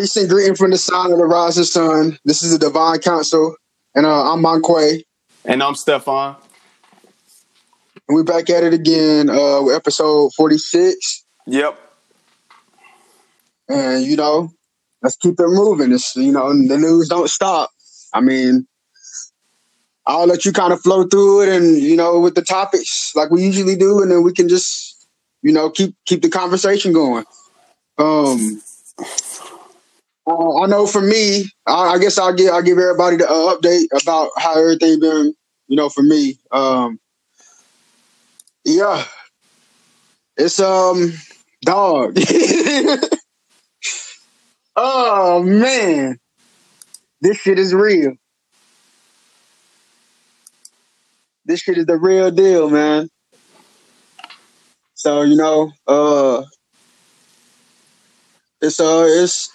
Peace and greeting from the sign of the rising sun. This is the Divine Council, and uh, I'm Monquay. And I'm Stefan. And we're back at it again uh, with episode 46. Yep. And, you know, let's keep it moving. It's, you know, the news don't stop. I mean, I'll let you kind of flow through it and, you know, with the topics like we usually do, and then we can just, you know, keep keep the conversation going. Um, uh, I know for me, I, I, guess I'll give I'll give everybody the uh, update about how everything been. You know, for me, um, yeah, it's um dog. oh man, this shit is real. This shit is the real deal, man. So you know, uh, it's uh, it's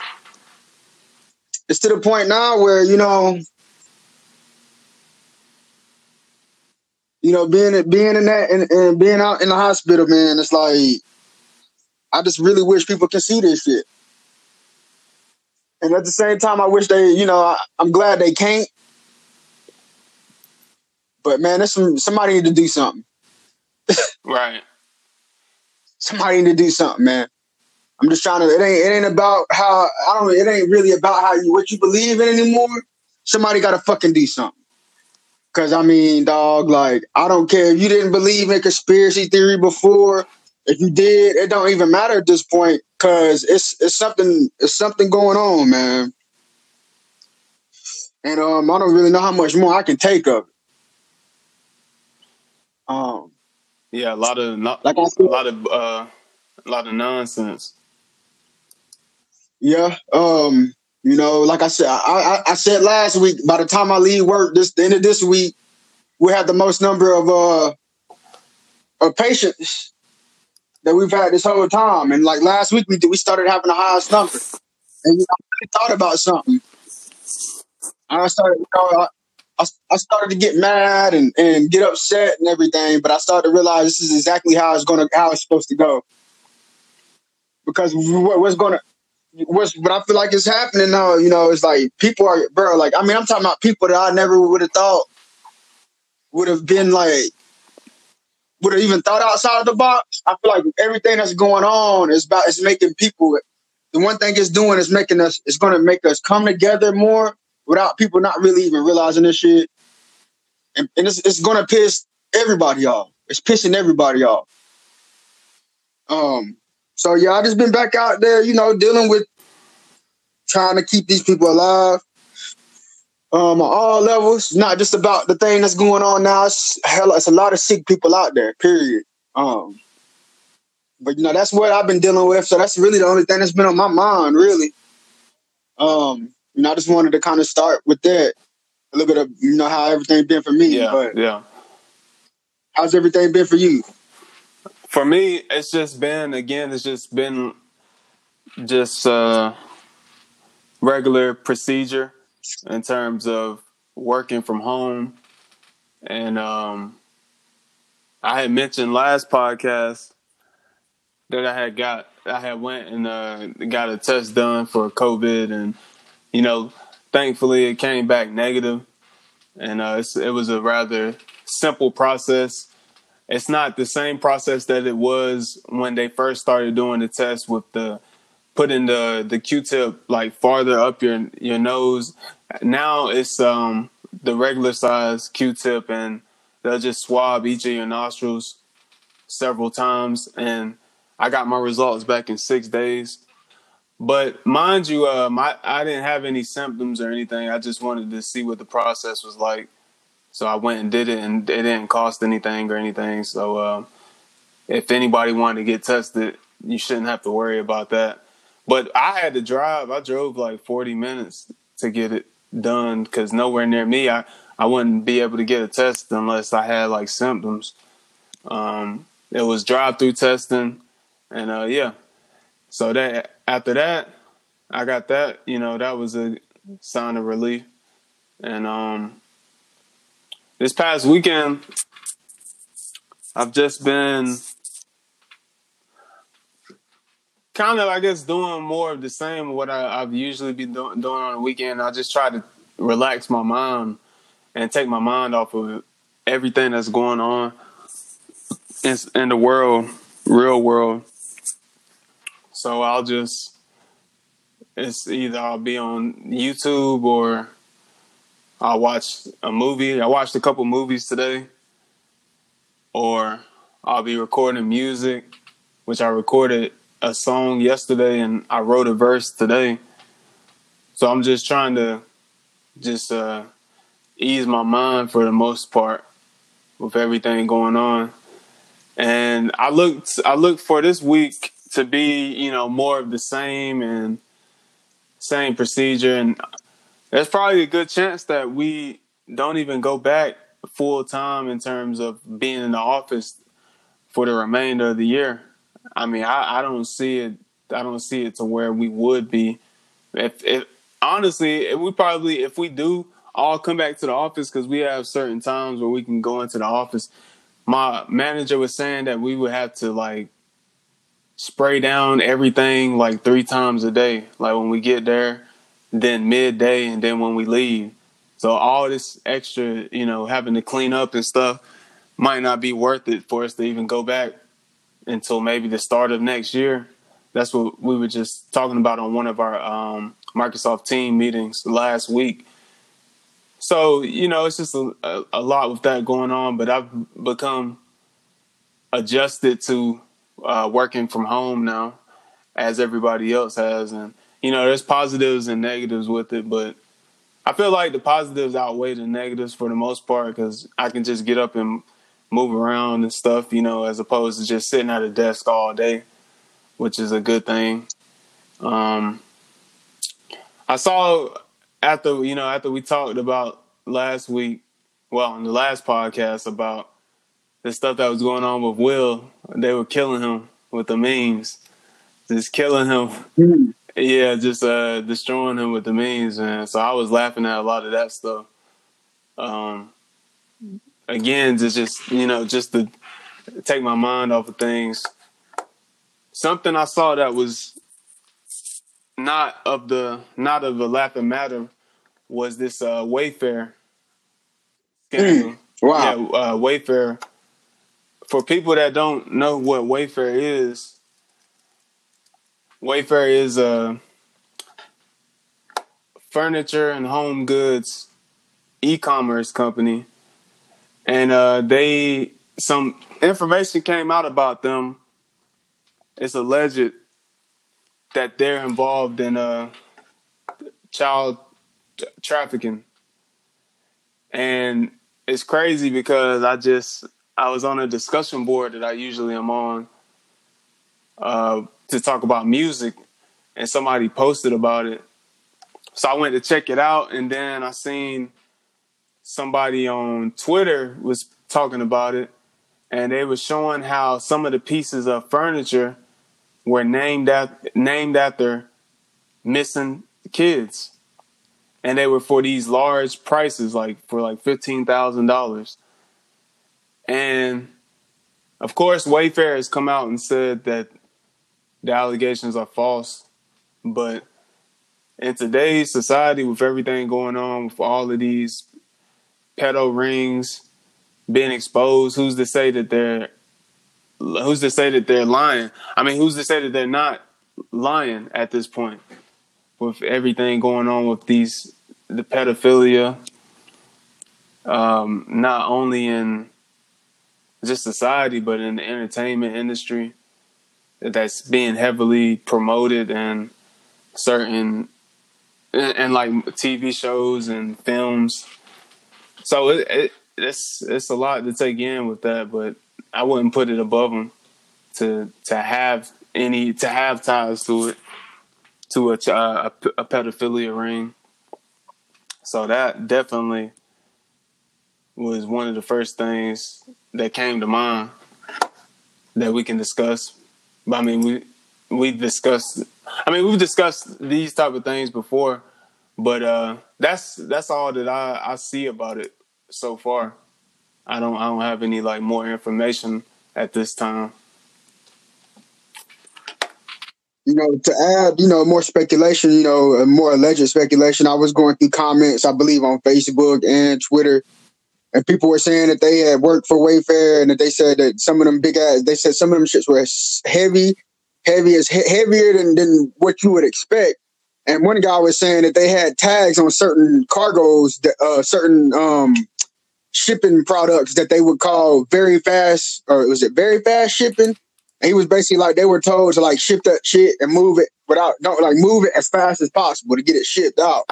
it's to the point now where you know you know being being in that and, and, being out in the hospital man it's like i just really wish people can see this shit. And at the same time i wish they you know I, am glad they can't. But man there's some somebody need to do something. Right. Somebody need to do something man I'm just trying to. It ain't. It ain't about how. I don't. It ain't really about how you what you believe in anymore. Somebody got to fucking do something. Cause I mean, dog. Like I don't care if you didn't believe in conspiracy theory before. If you did, it don't even matter at this point. Cause it's it's something. It's something going on, man. And um, I don't really know how much more I can take of it. Um. Yeah, a lot of not, like said, a lot of uh, a lot of nonsense. Yeah. Um, you know, like I said, I, I, I said last week, by the time I leave work this the end of this week, we had the most number of uh of patients that we've had this whole time. And like last week we we started having the highest number. And you know, I thought about something. I started, you know, I, I started to get mad and, and get upset and everything, but I started to realize this is exactly how it's gonna how it's supposed to go. Because what's gonna what's what I feel like is happening now, you know, it's like people are bro, like I mean I'm talking about people that I never would have thought would have been like would have even thought outside of the box. I feel like everything that's going on is about is making people the one thing it's doing is making us it's gonna make us come together more without people not really even realizing this shit. And, and it's, it's gonna piss everybody off. It's pissing everybody off. Um so yeah, I just been back out there, you know, dealing with trying to keep these people alive. Um, on all levels, not just about the thing that's going on now. It's hell, it's a lot of sick people out there. Period. Um, but you know that's what I've been dealing with. So that's really the only thing that's been on my mind, really. Um, you know, I just wanted to kind of start with that. A little bit of you know how everything been for me. Yeah, but yeah. How's everything been for you? For me, it's just been again. It's just been just uh, regular procedure in terms of working from home, and um, I had mentioned last podcast that I had got I had went and uh, got a test done for COVID, and you know, thankfully it came back negative, and uh, it was a rather simple process it's not the same process that it was when they first started doing the test with the putting the the Q-tip like farther up your your nose. Now it's um the regular size Q-tip and they'll just swab each of your nostrils several times and I got my results back in 6 days. But mind you, um, I, I didn't have any symptoms or anything. I just wanted to see what the process was like. So I went and did it, and it didn't cost anything or anything. So uh, if anybody wanted to get tested, you shouldn't have to worry about that. But I had to drive. I drove like 40 minutes to get it done because nowhere near me, I, I wouldn't be able to get a test unless I had like symptoms. Um, it was drive through testing, and uh, yeah. So that after that, I got that. You know, that was a sign of relief, and um, this past weekend, I've just been kind of, I guess, doing more of the same what I, have usually been do- doing on the weekend. I just try to relax my mind and take my mind off of everything that's going on in, in the world, real world. So I'll just, it's either I'll be on YouTube or I'll watch a movie. I watched a couple movies today. Or I'll be recording music, which I recorded a song yesterday and I wrote a verse today. So I'm just trying to just uh, ease my mind for the most part with everything going on. And I looked I looked for this week to be, you know, more of the same and same procedure and there's probably a good chance that we don't even go back full time in terms of being in the office for the remainder of the year. I mean, I, I don't see it. I don't see it to where we would be. If, if honestly, if we probably if we do all come back to the office because we have certain times where we can go into the office. My manager was saying that we would have to like spray down everything like three times a day. Like when we get there, then midday, and then when we leave. So all this extra, you know, having to clean up and stuff might not be worth it for us to even go back until maybe the start of next year. That's what we were just talking about on one of our um, Microsoft team meetings last week. So you know, it's just a, a, lot with that going on. But I've become adjusted to uh, working from home now, as everybody else has, and you know, there's positives and negatives with it, but I feel like the positives outweigh the negatives for the most part because I can just get up and move around and stuff, you know, as opposed to just sitting at a desk all day, which is a good thing. Um, I saw after you know after we talked about last week, well, in the last podcast about the stuff that was going on with Will, they were killing him with the memes, just killing him. Yeah, just uh, destroying him with the memes, man. So I was laughing at a lot of that stuff. Um, again, just just you know, just to take my mind off of things. Something I saw that was not of the not of the laughing matter was this uh, Wayfair scandal. Mm, wow. Yeah, uh, Wayfair. For people that don't know what Wayfair is, Wayfair is a furniture and home goods e-commerce company, and uh, they some information came out about them. It's alleged that they're involved in uh, child t- trafficking, and it's crazy because I just I was on a discussion board that I usually am on. Uh, to talk about music, and somebody posted about it. So I went to check it out, and then I seen somebody on Twitter was talking about it, and they were showing how some of the pieces of furniture were named at, named after missing kids, and they were for these large prices, like for like fifteen thousand dollars. And of course, Wayfair has come out and said that the allegations are false. But in today's society, with everything going on, with all of these pedo rings being exposed, who's to say that they're who's to say that they're lying? I mean, who's to say that they're not lying at this point? With everything going on with these the pedophilia, um, not only in just society but in the entertainment industry that's being heavily promoted and certain and, and, like TV shows and films. So it, it, it's it's a lot to take in with that, but I wouldn't put it above them to to have any to have ties to it to a, a, a pedophilia ring. So that definitely was one of the first things that came to mind that we can discuss I mean, we we discussed. I mean, we've discussed these type of things before, but uh, that's that's all that I, I see about it so far. I don't I don't have any like more information at this time. you know, to add, you know, more speculation, you know, more alleged speculation, I was going through comments, I believe, on Facebook and Twitter, and people were saying that they had worked for Wayfair and that they said that some of them big ass, they said some of them shits were heavy, heavy as heavier than, than what you would expect. And one guy was saying that they had tags on certain cargoes, that, uh, certain um, shipping products that they would call very fast, or was it very fast shipping? And he was basically like they were told to like ship that shit and move it without don't like move it as fast as possible to get it shipped out.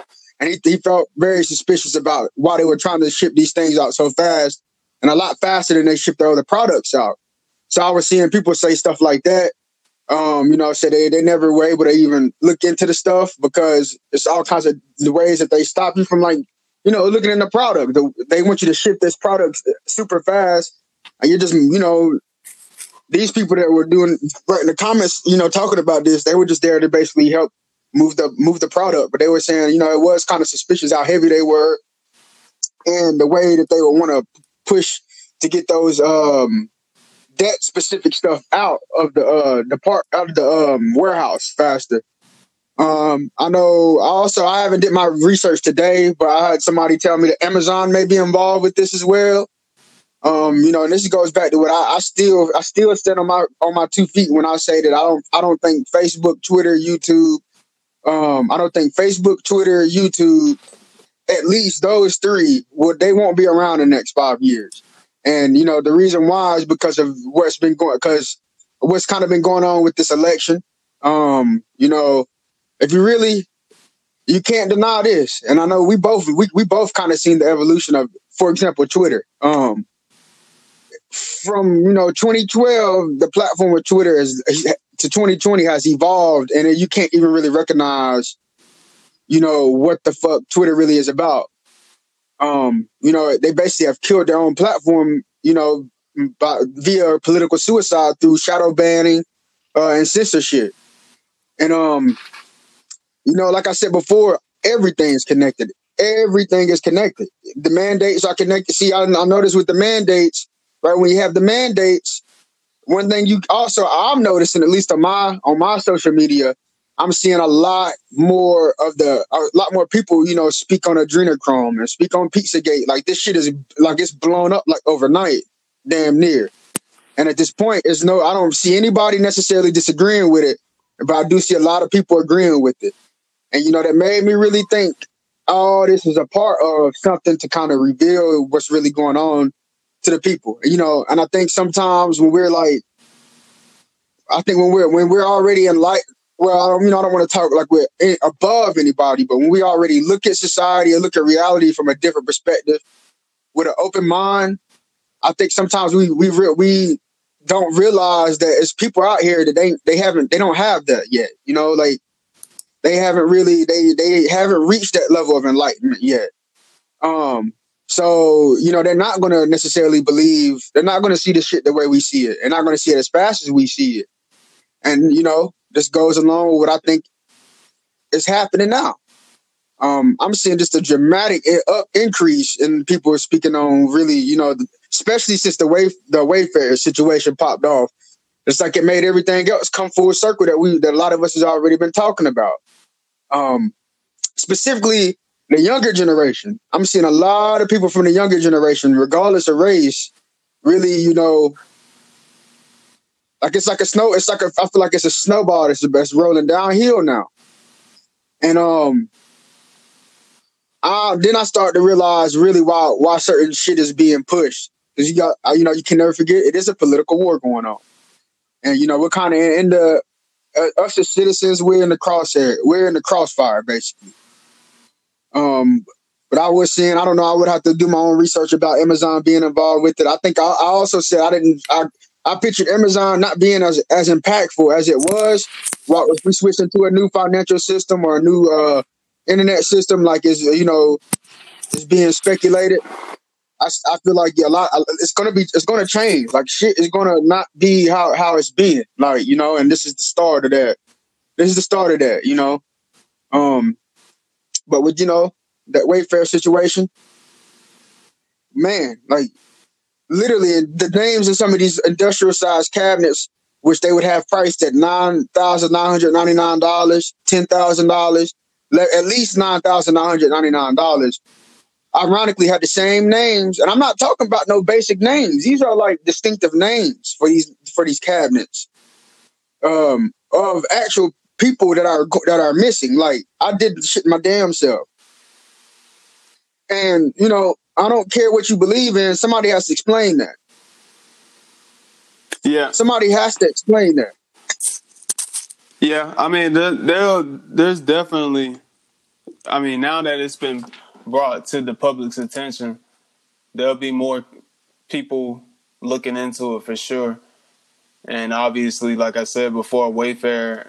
And he, he felt very suspicious about why they were trying to ship these things out so fast and a lot faster than they ship their other products out. So I was seeing people say stuff like that. Um, you know, say they, they never were able to even look into the stuff because it's all kinds of the ways that they stop you from like, you know, looking in the product. The, they want you to ship this product super fast and you're just, you know, these people that were doing in the comments, you know, talking about this, they were just there to basically help move the move the product. But they were saying, you know, it was kind of suspicious how heavy they were and the way that they would want to push to get those um that specific stuff out of the uh the part out of the um warehouse faster. Um, I know. Also, I haven't did my research today, but I had somebody tell me that Amazon may be involved with this as well. Um, you know, and this goes back to what I, I, still I still stand on my on my two feet when I say that I don't I don't think Facebook, Twitter, YouTube, um, I don't think Facebook, Twitter, YouTube, at least those three would they won't be around the next five years. And you know, the reason why is because of what's been going because what's kind of been going on with this election. Um, you know, if you really you can't deny this. And I know we both we, we both kind of seen the evolution of, for example, Twitter. Um, from you know 2012, the platform of Twitter is to 2020 has evolved, and you can't even really recognize, you know, what the fuck Twitter really is about. Um, you know, they basically have killed their own platform, you know, by, via political suicide through shadow banning uh, and censorship. And um, you know, like I said before, everything is connected. Everything is connected. The mandates are connected. See, I, I noticed with the mandates, right? When you have the mandates, one thing you also I'm noticing, at least on my on my social media, I'm seeing a lot more of the a lot more people, you know, speak on adrenochrome and speak on Pizzagate. Like this shit is like it's blown up like overnight, damn near. And at this point, it's no, I don't see anybody necessarily disagreeing with it, but I do see a lot of people agreeing with it. And you know, that made me really think, oh, this is a part of something to kind of reveal what's really going on to the people. You know, and I think sometimes when we're like, I think when we're when we're already in light, well, I don't, you know, I don't want to talk like we're above anybody, but when we already look at society and look at reality from a different perspective with an open mind, I think sometimes we we re- we don't realize that it's people out here that they they haven't they don't have that yet. You know, like they haven't really they they haven't reached that level of enlightenment yet. Um, so, you know, they're not going to necessarily believe, they're not going to see the shit the way we see it. They're not going to see it as fast as we see it. And, you know, this goes along with what I think is happening now. Um, I'm seeing just a dramatic up increase in people speaking on really, you know, especially since the way the Wayfair situation popped off. It's like it made everything else come full circle that we that a lot of us has already been talking about. Um, specifically, the younger generation. I'm seeing a lot of people from the younger generation, regardless of race, really, you know, like it's like a snow. It's like a, I feel like it's a snowball that's the best rolling downhill now. And um, I, then I start to realize really why why certain shit is being pushed because you got you know you can never forget it is a political war going on, and you know we're kind of in, in the uh, us as citizens we're in the crosshair we're in the crossfire basically um, but I was saying, I don't know, I would have to do my own research about Amazon being involved with it. I think I, I also said I didn't, I, I pictured Amazon not being as, as impactful as it was. Well, if we switch into a new financial system or a new uh, internet system, like is you know, is being speculated. I, I feel like a lot. It's gonna be. It's gonna change. Like shit is gonna not be how how it's been. Like you know, and this is the start of that. This is the start of that. You know, um, but with you know that Wayfair situation, man, like literally the names in some of these industrial sized cabinets which they would have priced at nine thousand nine hundred ninety nine dollars, ten thousand dollars, at least nine thousand nine hundred ninety nine dollars. Ironically, had the same names, and I'm not talking about no basic names. These are like distinctive names for these for these cabinets um, of actual people that are that are missing. Like I did the shit my damn self, and you know I don't care what you believe in. Somebody has to explain that. Yeah. Somebody has to explain that. Yeah, I mean, there, there, there's definitely. I mean, now that it's been brought to the public's attention, there'll be more people looking into it for sure. And obviously, like I said before, Wayfair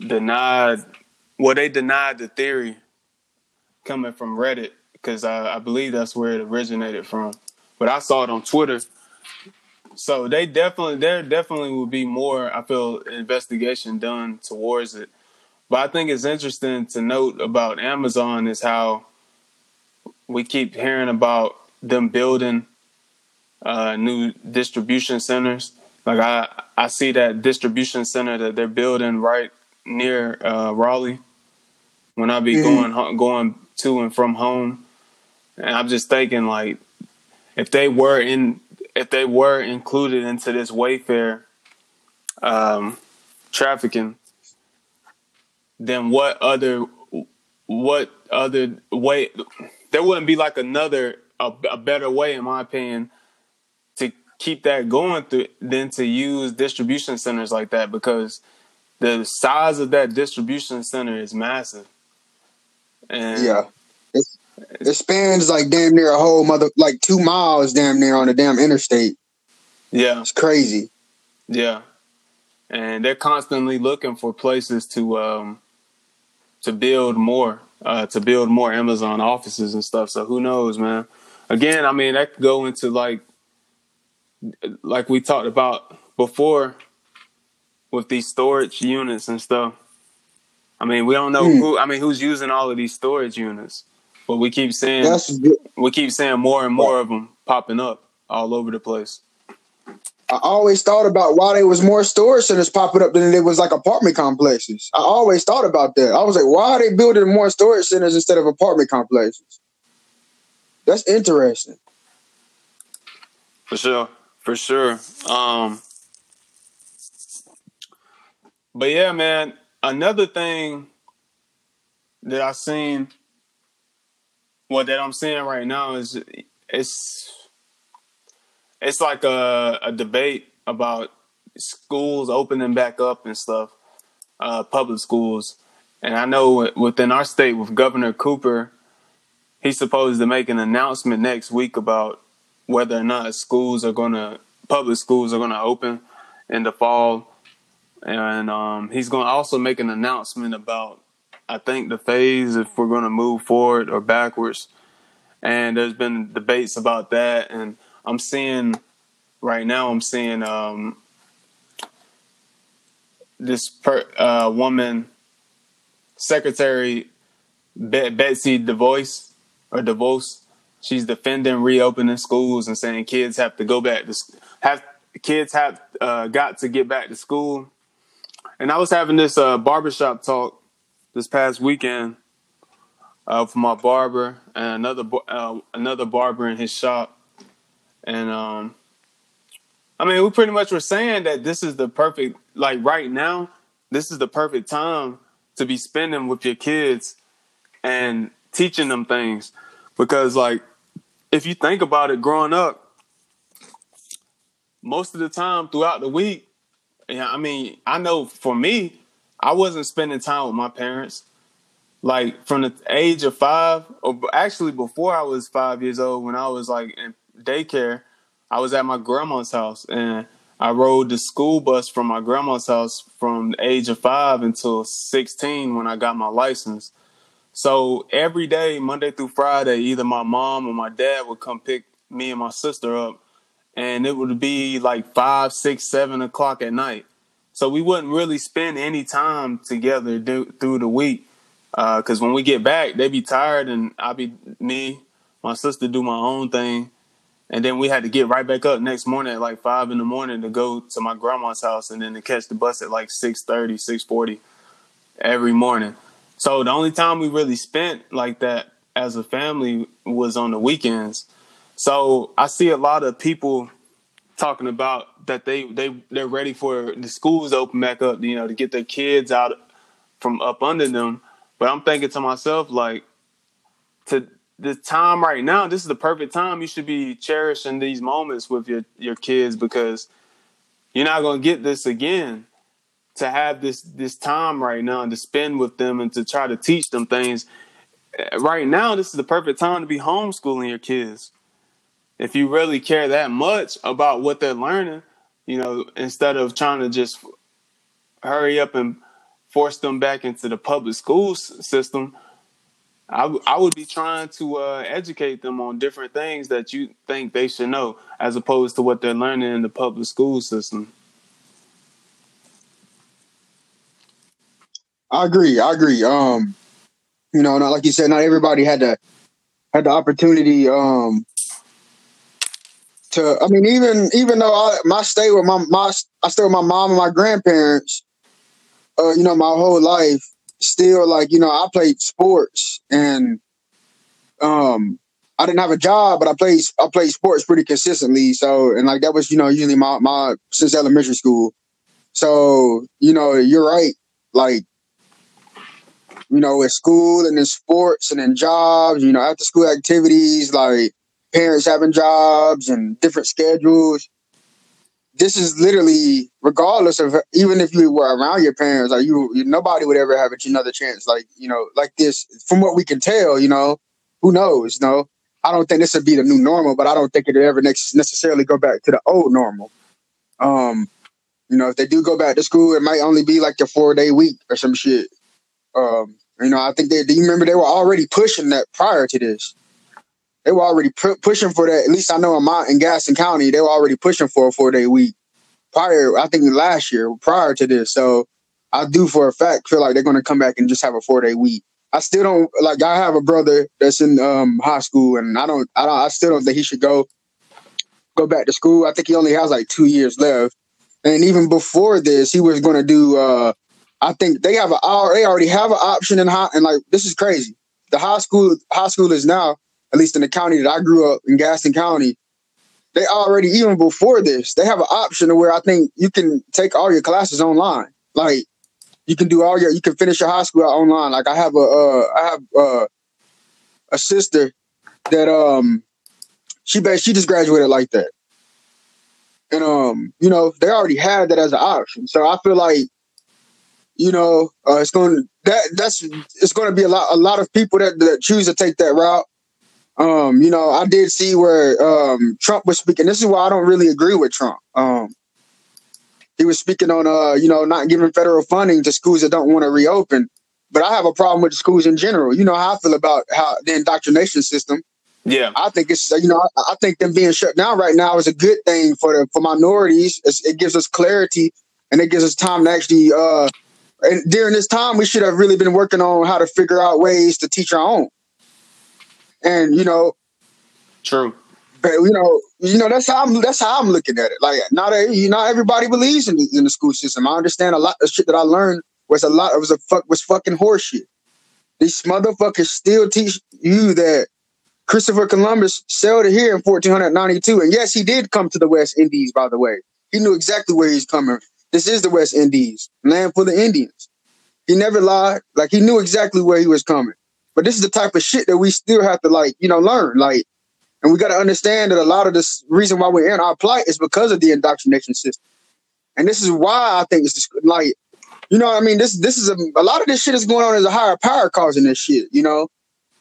denied. Well, they denied the theory coming from Reddit because I, I believe that's where it originated from. But I saw it on Twitter so they definitely there definitely will be more I feel investigation done towards it. But I think it's interesting to note about Amazon is how we keep hearing about them building uh, new distribution centers. Like I I see that distribution center that they're building right near uh, Raleigh when I be mm-hmm. going going to and from home, and I'm just thinking like if they were in if they were included into this Wayfair um, trafficking, then what other what other way? There wouldn't be like another a, a better way, in my opinion, to keep that going through than to use distribution centers like that because the size of that distribution center is massive. And yeah. It spans like damn near a whole mother, like two miles damn near on the damn interstate. Yeah. It's crazy. Yeah. And they're constantly looking for places to um to build more, uh to build more Amazon offices and stuff. So who knows, man. Again, I mean that could go into like like we talked about before with these storage units and stuff. I mean, we don't know mm. who I mean who's using all of these storage units. But we keep seeing we keep seeing more and more of them popping up all over the place. I always thought about why there was more storage centers popping up than it was like apartment complexes. I always thought about that. I was like, why are they building more storage centers instead of apartment complexes? That's interesting. For sure. For sure. Um but yeah, man, another thing that I've seen what that I'm seeing right now is it's it's like a, a debate about schools opening back up and stuff, uh, public schools. And I know within our state with Governor Cooper, he's supposed to make an announcement next week about whether or not schools are going to public schools are going to open in the fall. And um, he's going to also make an announcement about I think the phase if we're going to move forward or backwards. And there's been debates about that, and I'm seeing right now. I'm seeing um, this per, uh, woman, Secretary Be- Betsy DeVos or DeVos. She's defending reopening schools and saying kids have to go back to have kids have uh, got to get back to school. And I was having this uh, barbershop talk this past weekend uh, for my barber and another uh, another barber in his shop, and um, I mean, we pretty much were saying that this is the perfect like right now. This is the perfect time to be spending with your kids and teaching them things because like if you think about it growing up most of the time throughout the week yeah i mean i know for me I wasn't spending time with my parents. Like from the age of five, or actually before I was five years old, when I was like in daycare, I was at my grandma's house and I rode the school bus from my grandma's house from the age of five until 16 when I got my license. So every day, Monday through Friday, either my mom or my dad would come pick me and my sister up, and it would be like five, six, seven o'clock at night. So we wouldn't really spend any time together do, through the week. Because uh, when we get back, they'd be tired, and I'd be me, my sister do my own thing, and then we had to get right back up next morning at like five in the morning to go to my grandma's house and then to catch the bus at like 6.30 6.40 every morning so the only time we really spent like that as a family was on the weekends so i see a lot of people talking about that they they they're ready for the schools to open back up you know to get their kids out from up under them but i'm thinking to myself like to the time right now, this is the perfect time. You should be cherishing these moments with your your kids because you're not to get this again. To have this this time right now and to spend with them and to try to teach them things. Eh, right now, this is the perfect time to be homeschooling your kids. If you really care that much about what they're learning, you know, instead of trying to just hurry up and force them back into the public school system, I, w- I would be trying to uh, educate them on different things that you think they should know, as opposed to what they're learning in the public school system. I agree. I agree. Um, you know, not like you said, not everybody had the had the opportunity. Um, to I mean, even even though I my stay with my my I stay with my mom and my grandparents. Uh, you know, my whole life still like you know I played sports and um I didn't have a job, but I played I played sports pretty consistently. So and like that was you know usually my my since elementary school. So you know you're right. Like you know at school and in sports and in jobs, you know after school activities, like parents having jobs and different schedules this is literally regardless of even if you were around your parents, like you, you nobody would ever have another chance, like you know, like this. From what we can tell, you know, who knows? You know, I don't think this would be the new normal, but I don't think it'll ever necessarily go back to the old normal. Um, you know, if they do go back to school, it might only be like a four day week or some shit. Um, you know, I think they. Do you remember they were already pushing that prior to this? They were already pu- pushing for that. At least I know in my in Gaston County, they were already pushing for a four day week prior. I think last year prior to this. So I do for a fact feel like they're going to come back and just have a four day week. I still don't like. I have a brother that's in um, high school, and I don't. I don't. I still don't think he should go go back to school. I think he only has like two years left. And even before this, he was going to do. Uh, I think they have a. They already have an option in high. And like this is crazy. The high school high school is now, at least in the county that I grew up in, Gaston County. They already even before this, they have an option where I think you can take all your classes online. Like you can do all your you can finish your high school online. Like I have a uh, I have uh, a sister that um she she just graduated like that. And um, you know, they already had that as an option. So I feel like, you know, uh, it's going that that's it's going to be a lot a lot of people that, that choose to take that route. Um, you know, I did see where um Trump was speaking. This is why I don't really agree with Trump. Um, he was speaking on uh, you know, not giving federal funding to schools that don't want to reopen. But I have a problem with the schools in general. You know how I feel about how the indoctrination system. Yeah, I think it's you know I, I think them being shut down right now is a good thing for the for minorities. It's, it gives us clarity and it gives us time to actually. uh And during this time, we should have really been working on how to figure out ways to teach our own. And you know, true. But you know, you know that's how I'm that's how I'm looking at it. Like not a, you know everybody believes in the, in the school system. I understand a lot of shit that I learned was a lot. It was a fuck was fucking horseshit. These motherfuckers still teach you that Christopher Columbus sailed here in 1492. And yes, he did come to the West Indies, by the way. He knew exactly where he's coming. This is the West Indies, land for the Indians. He never lied. Like he knew exactly where he was coming. But this is the type of shit that we still have to like, you know, learn. Like, and we got to understand that a lot of this reason why we're in our plight is because of the indoctrination system. And this is why I think it's just, like, you know, I mean, this this is a, a lot of this shit is going on as a higher power causing this shit, you know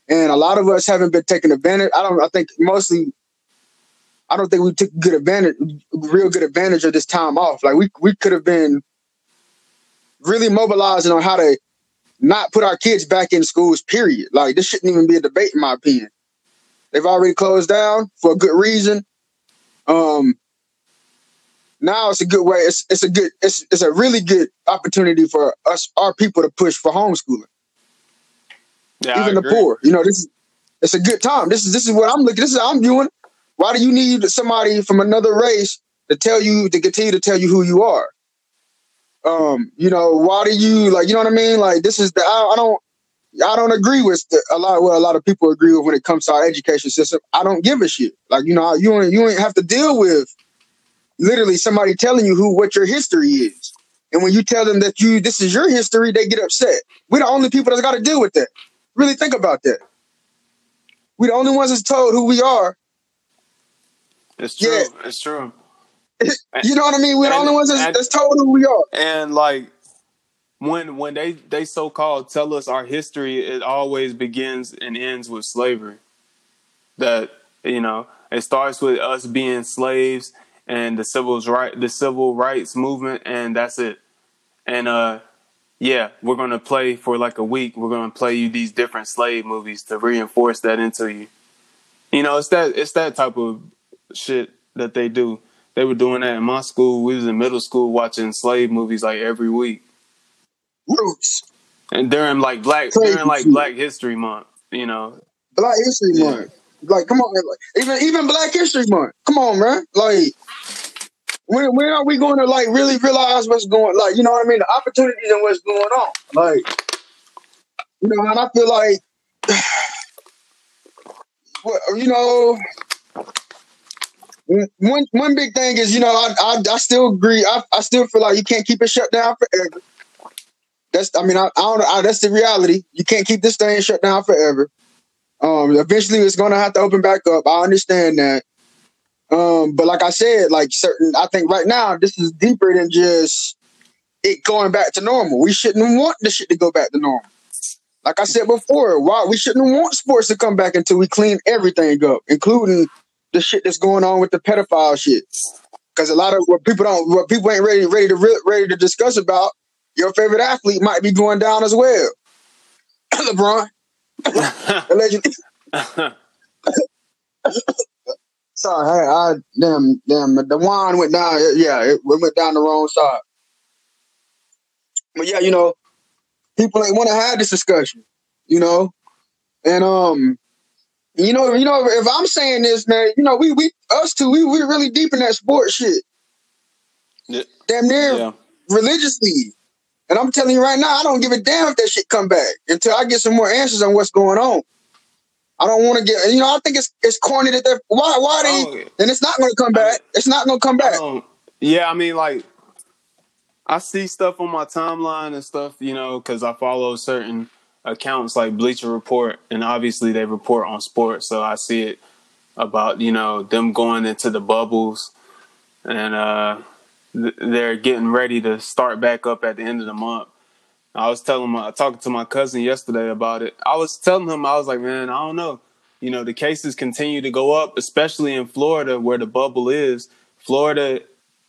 and a lot of us haven't been taking advantage. I don't. I think mostly, I don't think we took good advantage, real good advantage of this time off. Like we we could have been really mobilizing on how to not put our kids back in schools. Period. Like this shouldn't even be a debate, in my opinion. They've already closed down for a good reason. Um, now it's a good way. It's it's a good. It's it's a really good opportunity for us, our people, to push for homeschooling Yeah, even the poor. You know, this is it's a good time. This is this is what I'm looking. This is I'm viewing. Why do you need somebody from another race to tell you to continue to tell you who you are? Um, you know, why do you like? You know what I mean? Like this is the I, I don't I don't agree with the, a lot. Well, a lot of people agree with when it comes to our education system. I don't give a shit. Like you know, you ain't, you ain't have to deal with literally somebody telling you who what your history is. And when you tell them that you this is your history, they get upset. We're the only people that's got to deal with that. Really think about that. We're the only ones that's told who we are. It's true. Yeah. It's true. You know what I mean? We're and, the only ones that's, and, that's told who we are. And like when when they they so called tell us our history, it always begins and ends with slavery. That you know, it starts with us being slaves and the civil right the civil rights movement, and that's it. And uh, yeah, we're gonna play for like a week. We're gonna play you these different slave movies to reinforce that into you. You know, it's that it's that type of shit that they do. They were doing that in my school. We was in middle school watching slave movies like every week. Roots. And during like black Crazy during like Black History Month, you know. Black History yeah. Month. Like, come on, like, even even Black History Month. Come on, man. Like, when when are we going to like really realize what's going? Like, you know what I mean? The opportunities and what's going on. Like, you know, and I feel like, well, you know, one one big thing is, you know, I I, I still agree. I, I still feel like you can't keep it shut down forever. That's I mean I, I don't I, that's the reality. You can't keep this thing shut down forever. Um, eventually it's gonna have to open back up. I understand that. Um, but like I said, like certain, I think right now this is deeper than just it going back to normal. We shouldn't want the shit to go back to normal. Like I said before, why we shouldn't want sports to come back until we clean everything up, including the shit that's going on with the pedophile shit. Because a lot of what people don't, what people ain't ready ready to ready to discuss about, your favorite athlete might be going down as well. LeBron, allegedly. Sorry, I, I damn damn the wine went down. Yeah, it, went down the wrong side. But yeah, you know, people ain't want to have this discussion. You know, and um, you know, you know, if I'm saying this, man, you know, we we us two, we we really deep in that sports shit. Yeah. Damn near yeah. religiously. And I'm telling you right now, I don't give a damn if that shit come back until I get some more answers on what's going on. I don't want to get, you know, I think it's it's corny that they're why why they oh, and it's not going to come back. It's not going to come back. yeah, I mean, like I see stuff on my timeline and stuff, you know, because I follow certain accounts like Bleacher Report, and obviously they report on sports, so I see it about you know them going into the bubbles, and uh, th- they're getting ready to start back up at the end of the month. I was telling my talking to my cousin yesterday about it. I was telling him I was like, man, I don't know. You know, the cases continue to go up, especially in Florida where the bubble is. Florida,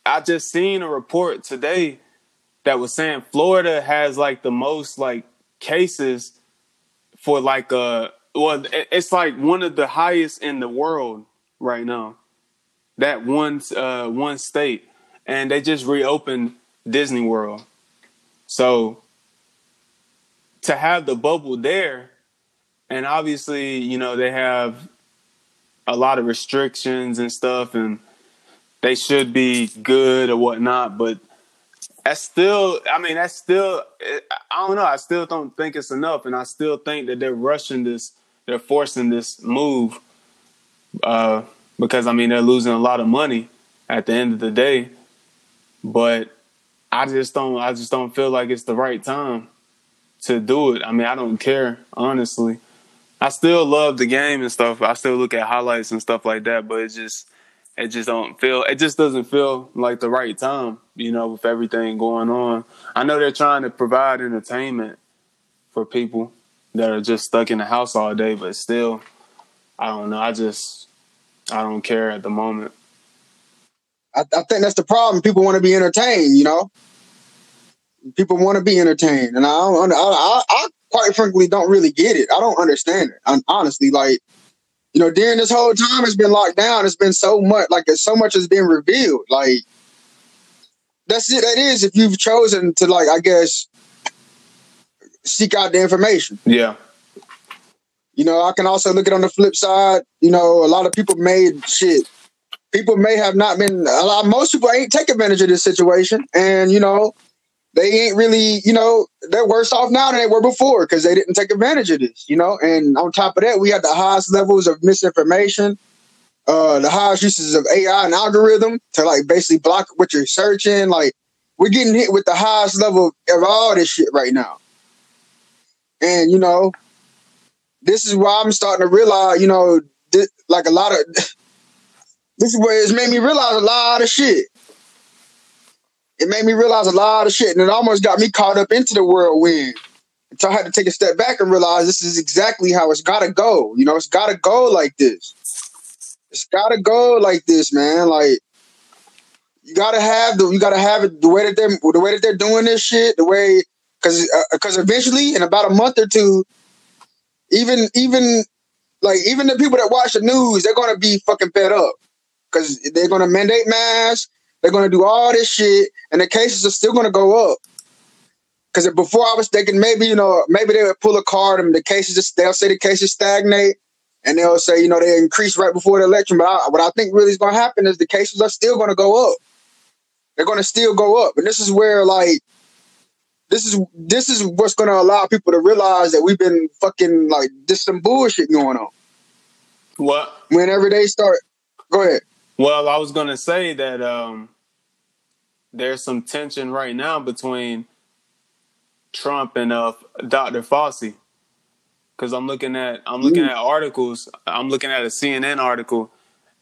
I just seen a report today that was saying Florida has like the most like cases for like uh well it's like one of the highest in the world right now. That one uh one state and they just reopened Disney World. So to have the bubble there, and obviously, you know, they have a lot of restrictions and stuff, and they should be good or whatnot, but that's still, I mean, that's still, I don't know, I still don't think it's enough, and I still think that they're rushing this, they're forcing this move, uh, because I mean, they're losing a lot of money at the end of the day, but I just don't, I just don't feel like it's the right time to do it. I mean, I don't care, honestly. I still love the game and stuff. I still look at highlights and stuff like that, but it just it just don't feel it just doesn't feel like the right time, you know, with everything going on. I know they're trying to provide entertainment for people that are just stuck in the house all day, but still I don't know. I just I don't care at the moment. I, I think that's the problem. People want to be entertained, you know people want to be entertained, and I don't. I, I, I quite frankly don't really get it. I don't understand it. I'm, honestly, like you know, during this whole time it's been locked down. It's been so much, like so much has been revealed. Like that's it. That is if you've chosen to, like, I guess, seek out the information. Yeah. You know, I can also look at it on the flip side. You know, a lot of people made shit. People may have not been a lot. Most people ain't take advantage of this situation, and you know, they ain't really. You know, they're worse off now than they were before because they didn't take advantage of this. You know, and on top of that, we had the highest levels of misinformation, uh, the highest uses of AI and algorithm to like basically block what you're searching. Like, we're getting hit with the highest level of all this shit right now. And you know, this is why I'm starting to realize, you know, this, like a lot of this is where it's made me realize a lot of shit. It made me realize a lot of shit, and it almost got me caught up into the whirlwind. So I had to take a step back and realize this is exactly how it's gotta go. You know, it's gotta go like this. It's gotta go like this, man. Like you gotta have the you gotta have it the way that they're the way that they're doing this shit, the way because because uh, eventually in about a month or two, even even like even the people that watch the news, they're gonna be fucking fed up because they're gonna mandate masks, they're gonna do all this shit, and the cases are still gonna go up. Because before I was thinking maybe you know maybe they would pull a card and the cases just they'll say the cases stagnate and they'll say you know they increase right before the election. But I, what I think really is going to happen is the cases are still going to go up. They're going to still go up, and this is where like this is this is what's going to allow people to realize that we've been fucking like this some bullshit going on. What? Whenever they start, go ahead. Well, I was going to say that um, there's some tension right now between Trump and uh, Dr. Fauci because I'm looking at I'm looking mm. at articles. I'm looking at a CNN article,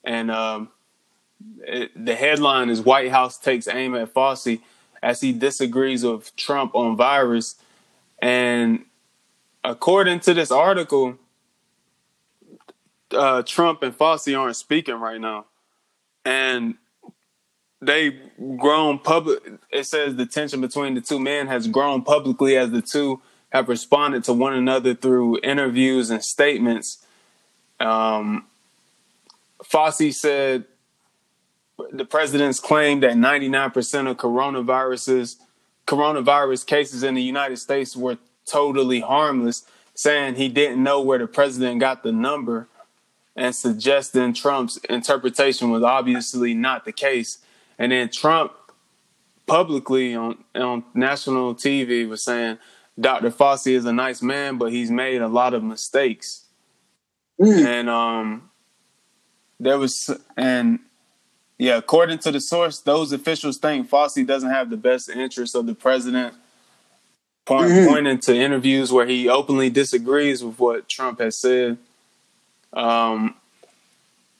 and um, it, the headline is White House takes aim at Fauci as he disagrees with Trump on virus. And according to this article, uh, Trump and Fauci aren't speaking right now, and they've grown public. It says the tension between the two men has grown publicly as the two have responded to one another through interviews and statements. Um, Fauci said the president's claim that 99% of coronaviruses, coronavirus cases in the United States were totally harmless, saying he didn't know where the president got the number and suggesting Trump's interpretation was obviously not the case. And then Trump publicly on on national TV was saying Dr. Fauci is a nice man, but he's made a lot of mistakes. Mm. And um there was and yeah, according to the source, those officials think Fauci doesn't have the best interests of the president, point, mm-hmm. pointing to interviews where he openly disagrees with what Trump has said. Um,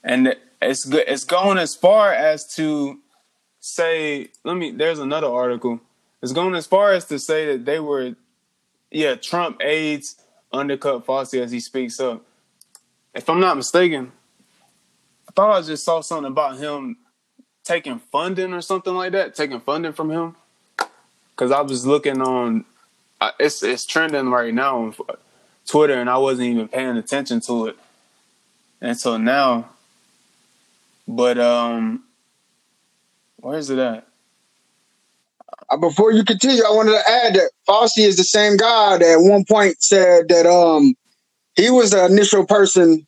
and it's good. It's going as far as to say, let me. There's another article. It's going as far as to say that they were, yeah, Trump aides undercut Fauci as he speaks up. If I'm not mistaken, I thought I just saw something about him taking funding or something like that, taking funding from him. Because I was looking on, it's it's trending right now on Twitter, and I wasn't even paying attention to it until now. But um, where is it at? Uh, before you continue, I wanted to add that Fauci is the same guy that at one point said that um he was the initial person.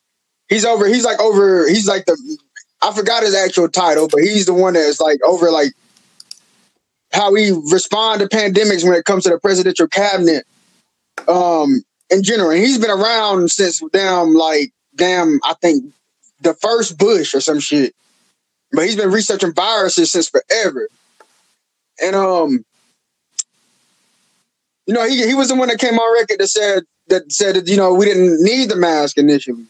He's over. He's like over. He's like the I forgot his actual title, but he's the one that's like over like how we respond to pandemics when it comes to the presidential cabinet um in general. And he's been around since damn like damn I think the first Bush or some shit. But he's been researching viruses since forever. And um you know, he he was the one that came on record that said that said that, you know, we didn't need the mask initially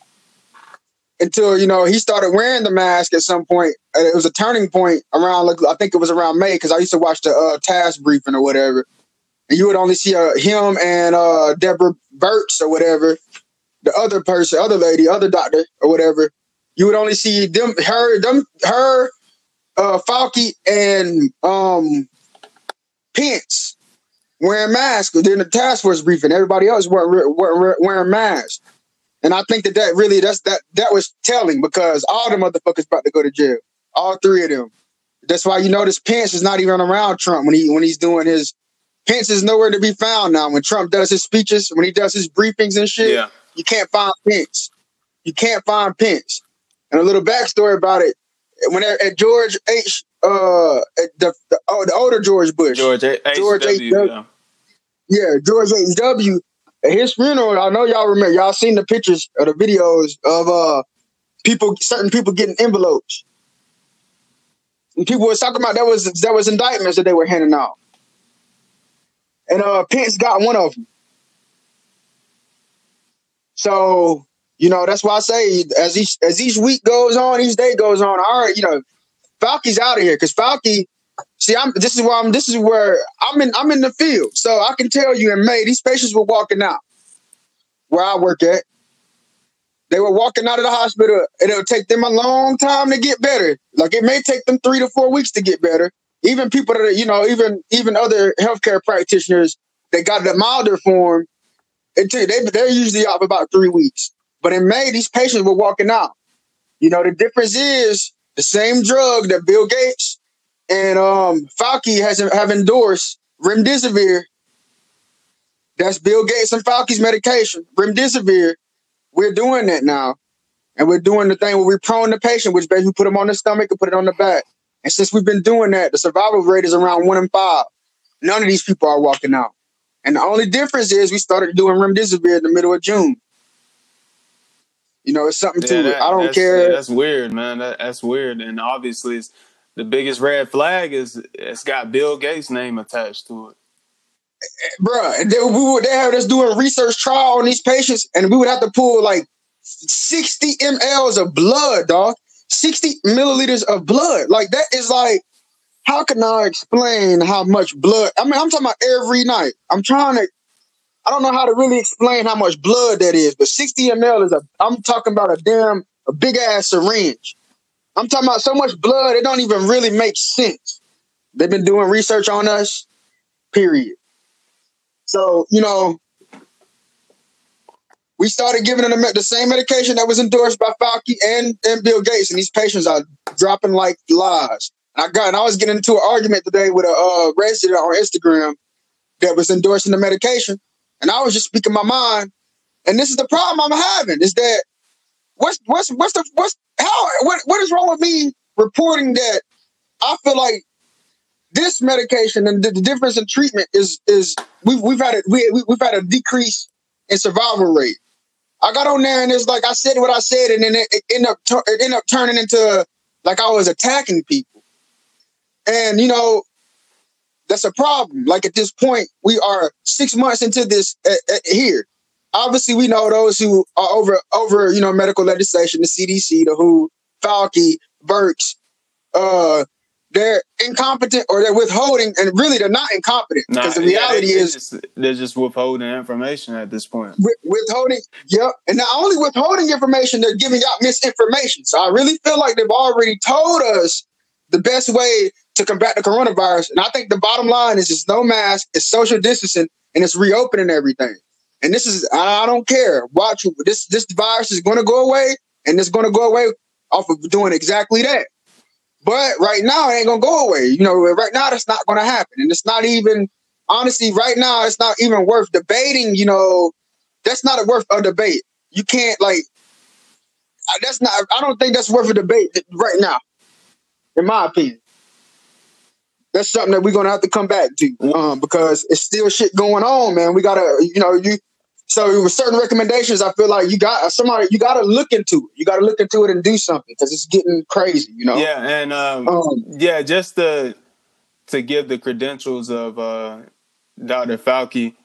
until you know he started wearing the mask at some point. It was a turning point around, like, I think it was around May, because I used to watch the uh, TASS briefing or whatever, and you would only see uh, him and uh, Deborah Birx or whatever, the other person, other lady, other doctor or whatever. You would only see them, her, them, her, uh, Fauci and um, Pence wearing masks during the task force briefing. Everybody else weren't, weren't wearing masks. And I think that that really that's that that was telling because all the motherfuckers about to go to jail, all three of them. That's why you notice Pence is not even around Trump when he when he's doing his. Pence is nowhere to be found now. When Trump does his speeches, when he does his briefings and shit, yeah. You can't find Pence. You can't find Pence. And a little backstory about it: when at, at George H. Uh, the the, oh, the older George Bush, George H. George H. H. W. Yeah, George H. W. At his funeral, I know y'all remember. Y'all seen the pictures or the videos of uh people, certain people getting envelopes. And people was talking about that was that was indictments that they were handing out, and uh Pence got one of them. So you know that's why I say as each as each week goes on, each day goes on. All right, you know, Fauci's out of here because Fauci. See, I'm. This is why I'm. This is where I'm in. I'm in the field, so I can tell you. In May, these patients were walking out where I work at. They were walking out of the hospital, and it'll take them a long time to get better. Like it may take them three to four weeks to get better. Even people that are, you know, even even other healthcare practitioners that got the milder form, they they're usually off about three weeks. But in May, these patients were walking out. You know, the difference is the same drug that Bill Gates and um, Fauci has have endorsed remdesivir. That's Bill Gates and Fauci's medication, remdesivir. We're doing that now, and we're doing the thing where we prone the patient, which basically put them on the stomach and put it on the back. And since we've been doing that, the survival rate is around one in five. None of these people are walking out, and the only difference is we started doing remdesivir in the middle of June. You know, it's something Yeah, to it. that, I don't that's, care. yeah, that's weird, man. That, that's weird, and obviously, it's, the biggest red flag is it's got Bill Gates' name attached to it. bruh. And they, we would they have us doing research trial on these patients, and we would have to pull like sixty mLs of blood, dog. Sixty milliliters of blood. Like that is like, how can I explain how much blood? I mean, I'm talking about every night. I'm trying to. I don't know how to really explain how much blood that is, but 60 ml is a. I'm talking about a damn a big ass syringe. I'm talking about so much blood it don't even really make sense. They've been doing research on us. Period. So, you know, we started giving them the, same medication that was endorsed by Fauci and, and Bill Gates, and these patients are dropping like flies. I got, I was getting into an argument today with a uh, resident on Instagram that was endorsing the medication, and I was just speaking my mind. And this is the problem I'm having: is that what's what's what's the what's how what what is wrong with me reporting that I feel like this medication and the, the difference in treatment is is we've we've had a we, we- we've had a decrease in survival rate. I got on there and it's like I said what I said, and then it, it ended up it ended up turning into like I was attacking people, and you know that's a problem. Like at this point, we are six months into this uh, uh, here. Obviously, we know those who are over over you know medical legislation, the CDC, the WHO, Fauci, Birx, uh, they're incompetent or they're withholding, and really they're not incompetent Nah, because the yeah, reality they, they is just, they're just withholding information at this point. with, withholding. Yep, and not only withholding information, they're giving out misinformation. So I really feel like they've already told us the best way to combat the coronavirus. And I think the bottom line is it's no mask, it's social distancing, and it's reopening everything. And this is I don't care. Watch this. This virus is to go away, and it's to go away off of doing exactly that. But right now, it ain't gonna go away. You know, right now, that's not gonna happen, and it's not even honestly right now. It's not even worth debating. You know, that's not worth a debate. You can't like. That's not. I don't think that's worth a debate right now, in my opinion. That's something that we're gonna have to come back to, um, because it's still shit going on, man. We gotta, you know, you. So with certain recommendations, I feel like you got somebody. You got to look into it. You got to look into it and do something because it's getting crazy. You know. Yeah, and um, Um, yeah, just to to give the credentials of uh, Dr. Fauci,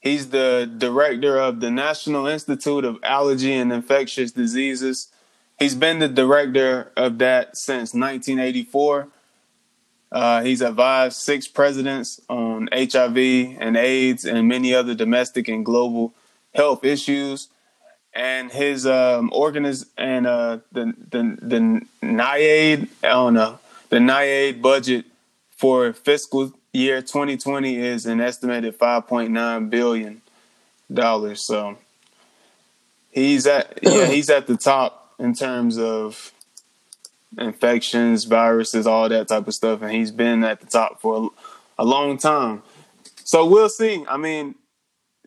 he's the director of the National Institute of Allergy and Infectious Diseases. He's been the director of that since 1984. Uh, he's advised six presidents on HIV and AIDS and many other domestic and global health issues. And his um, organiz and uh, the the the NIAID on uh, the NIAID budget for fiscal year 2020 is an estimated 5.9 billion dollars. So he's at yeah he's at the top in terms of infections, viruses, all that type of stuff, and he's been at the top for a, a long time. So we'll see. I mean,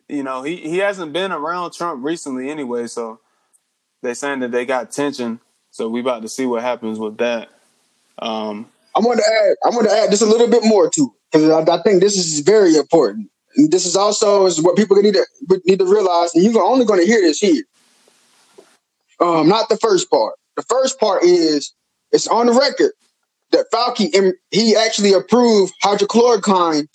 you know, he, he hasn't been around Trump recently anyway, so they're saying that they got tension. So we about to see what happens with that. Um, I want to add. I want to add just a little bit more to it because I, I, think this is very important. And this is also is what people need to need to realize, and you're only going to hear this here. Um, not the first part. The first part is it's on the record that Fauci he actually approved hydrochloroquine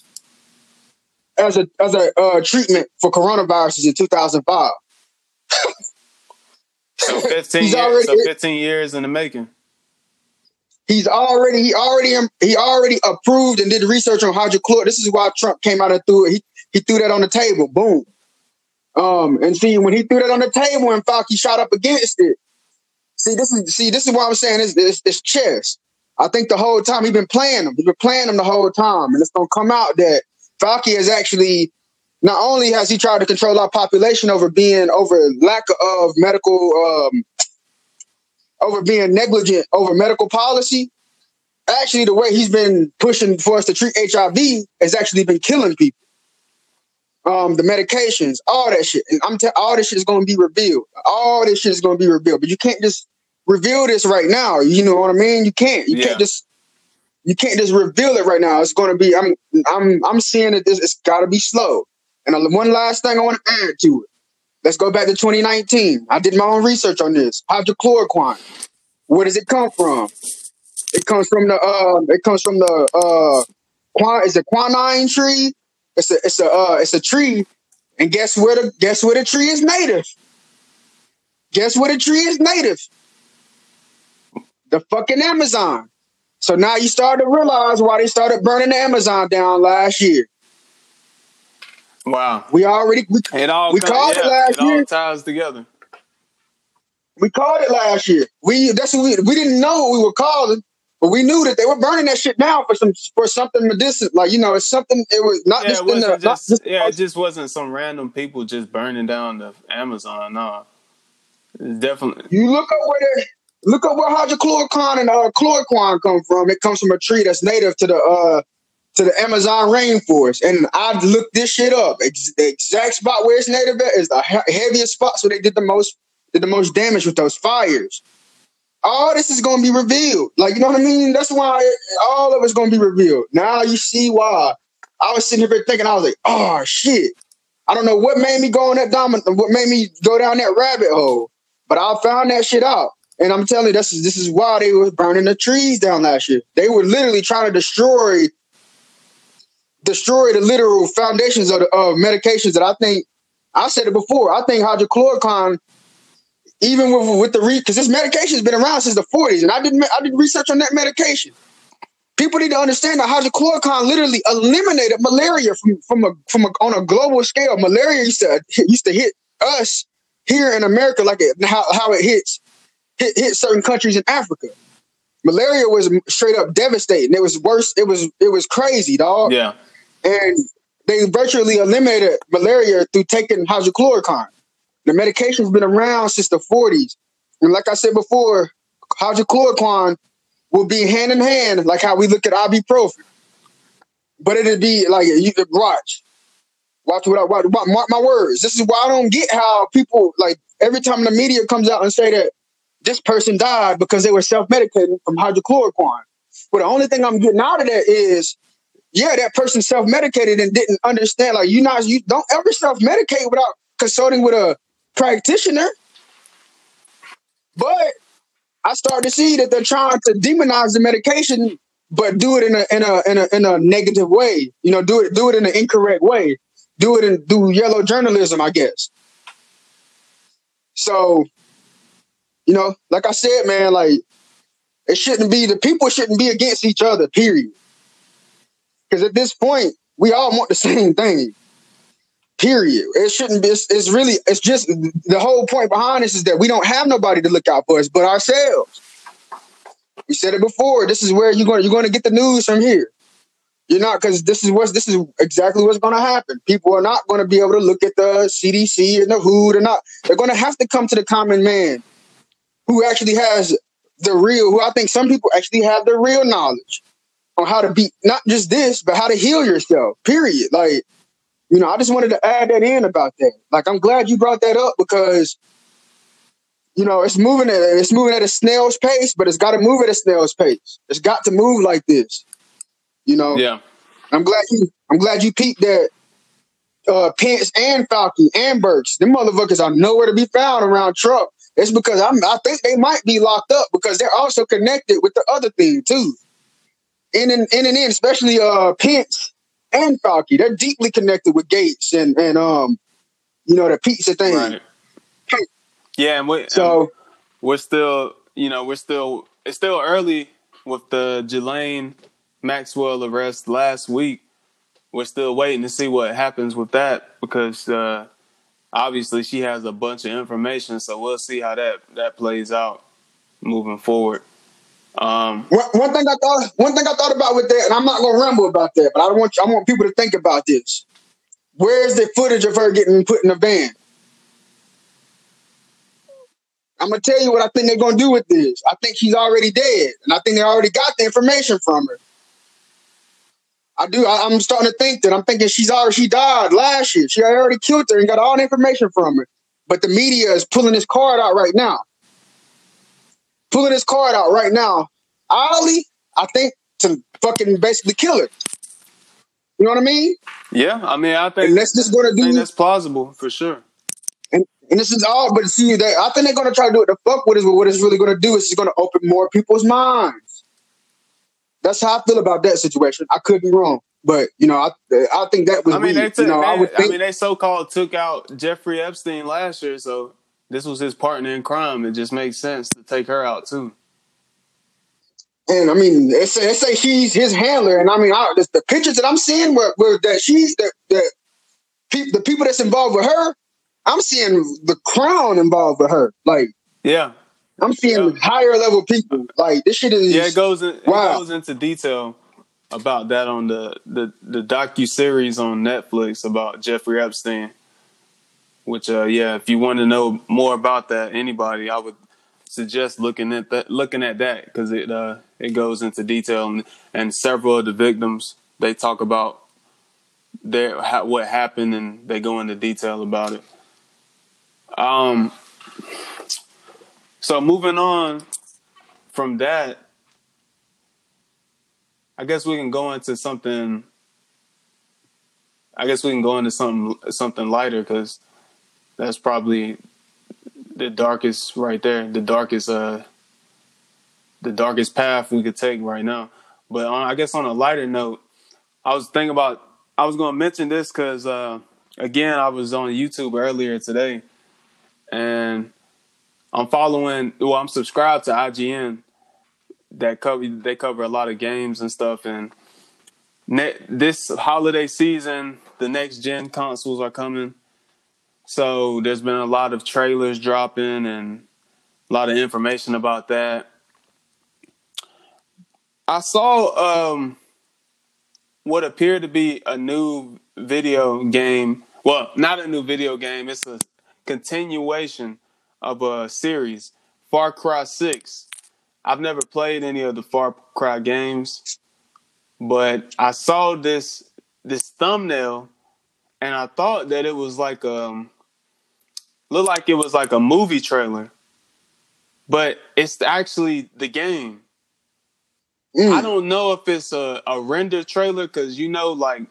as a as a uh, treatment for coronaviruses in 2005. so 15 years, already, so 15 years in the making. He's already he already he already approved and did research on hydrochloric. This is why Trump came out and threw it. He he threw that on the table. Boom. Um, and see when he threw that on the table and Fauci shot up against it. See, this is see, this is why I'm saying. Is this it's chess. I think the whole time he's been playing them. He's been playing them the whole time, and it's gonna come out that Fauci has actually not only has he tried to control our population over being over lack of medical um, over being negligent over medical policy. Actually, the way he's been pushing for us to treat HIV has actually been killing people. Um, the medications, all that shit, and I'm telling all this shit is going to be revealed. All this shit is going to be revealed, but you can't just reveal this right now. You know what I mean? You can't. You yeah. can't just. You can't just reveal it right now. It's going to be. I'm. I'm. I'm seeing that this. It's got to be slow. And one last thing I want to add to it. Let's go back to 2019. I did my own research on this. Hydrochloroquine. Where does it come from? It comes from the uh it comes from the uh quan is a quinine tree. It's a it's a uh it's a tree. And guess where the guess where the tree is native? Guess where the tree is native? The fucking Amazon. So now you start to realize why they started burning the Amazon down last year. Wow. We already we, it all we called yeah, it last it year. all ties together. We called it last year. We that's what we we didn't know what we were calling, but we knew that they were burning that shit down for some for something medicinal. Like you know, it's something. It was not yeah, just in the. Just, just yeah, it just wasn't some random people just burning down the Amazon. No, it's definitely. You look up where they, look up where hydrochloroquine and uh, chloroquine come from. It comes from a tree that's native to the uh to the Amazon rainforest. And I looked this shit up. Ex- the exact spot where it's native at is the he- heaviest spot, so they did the most did the most damage with those fires. All this is going to be revealed. Like you know what I mean? That's why all of it's going to be revealed. Now you see why. I was sitting here thinking, I was like, oh shit. I don't know what made me go on that dominant, what made me go down that rabbit hole, but I found that shit out. And I'm telling you, this is this is why they were burning the trees down last year. They were literally trying to destroy destroy the literal foundations of, the, of medications that I think I said it before. I think hydrochloroquine, even with with the re because this medication has been around since the 40s, and I did I did research on that medication. People need to understand that hydrochloroquine literally eliminated malaria from from a from a, on a global scale. Malaria used to used to hit us here in America like it, how how it hits hit, hit certain countries in Africa. Malaria was straight up devastating. It was worse. It was it was crazy, dog. Yeah and they virtually eliminated malaria through taking hydrochloroquine. The medication's been around since the 40s. And like I said before, hydrochloroquine will be hand in hand, like how we look at ibuprofen. But it'd be like, you watch. Watch what I watch, mark my words. This is why I don't get how people like every time the media comes out and say that this person died because they were self-medicating from hydrochloroquine. But the only thing I'm getting out of that is yeah, that person self medicated and didn't understand. Like you not you don't ever self medicate without consulting with a practitioner. But I start to see that they're trying to demonize the medication, but do it in a in a in a in a negative way. You know, do it do it in an incorrect way. Do it and do yellow journalism, I guess. So, you know, like I said, man, like it shouldn't be the people shouldn't be against each other. Period. Because at this point, we all want the same thing. Period. It shouldn't be. It's, it's, really. It's just the whole point behind this is that we don't have nobody to look out for us but ourselves. We said it before. This is where you're going. You're going to get the news from here. You're not because this is what's this is exactly what's going to happen. People are not going to be able to look at the CDC and the WHO. They're not. They're going to have to come to the common man, who actually has the real. Who I think some people actually have the real knowledge on how to beat not just this, but how to heal yourself. Period. Like you know, I just wanted to add that in about that. Like, I'm glad you brought that up because, you know, it's moving at it's moving at a snail's pace, but it's got to move at a snail's pace. It's got to move like this. You know. Yeah. I'm glad you. I'm glad you peeped that. Uh, Pence and Fauci and Birx, them motherfuckers are nowhere to be found around Trump. It's because I'm. I think they might be locked up because they're also connected with the other thing too. In and in and in, especially uh Pence and Fauci, they're deeply connected with Gates and and um, you know the pizza thing. Right. Yeah, and we So and we're still, you know, we're still it's still early with the Ghislaine Maxwell arrest last week. We're still waiting to see what happens with that because uh, obviously she has a bunch of information, so we'll see how that that plays out moving forward. Um, one, thing I thought, one thing I thought about with that, and I'm not gonna ramble about that, but I want I want people to think about this. Where's the footage of her getting put in a van? I'm gonna tell you what I think they're gonna do with this. I think she's already dead, and I think they already got the information from her. I do. I, am starting to think that I'm thinking she's already she died last year. She already killed her and got all the information from her. But the media is pulling this card out right now. Pulling this card out right now. Ali, I think to fucking basically kill her. You know what I mean? yeah, I mean, I think And that's just gonna do- that's plausible for sure. And, and this is all, but see, they, I think they're going to try to do it. The fuck with is, but what it's really going to do is it's going to open more people's minds. That's how I feel about that situation. I could be wrong, but you know, I I think that was I mean, weird. they took. you know, I would think. mean, they so called took out Jeffrey Epstein last year, so this was his partner in crime. It just makes sense to take her out too. and I mean, they say, they say she's his handler, and I mean, I, the, the pictures that I'm seeing where, where that she's that that peop, the people that's involved with her, I'm seeing the crown involved with her. Like Yeah, I'm seeing Yeah. higher level people. Like this shit is. yeah. It goes in, it Wow. goes into detail about that on the the the docu series on Netflix about Jeffrey Epstein. Which, uh, yeah, if you want to know more about that, anybody, I would suggest looking at that, looking at that because it uh, it goes into detail and, and several of the victims they talk about their what happened and they go into detail about it. Um. So moving on from that, I guess we can go into something. I guess we can go into something something lighter because that's probably the darkest right there. The darkest uh the darkest path we could take right now. But on, I guess on a lighter note, I was thinking about I was going to mention this because uh, again I was on YouTube earlier today, and I'm following. Well, I'm subscribed to IGN that cover they cover a lot of games and stuff. And ne- this holiday season, the next gen consoles are coming. So there's been a lot of trailers dropping and a lot of information about that. I saw um, what appeared to be a new video game. Well, not a new video game. It's a continuation of a series, Far Cry Six. I've never played any of the Far Cry games, but I saw this this thumbnail, and I thought that it was like um looked like it was like a movie trailer, but it's actually the game. Mm. I don't know if it's a, a render trailer because you know, like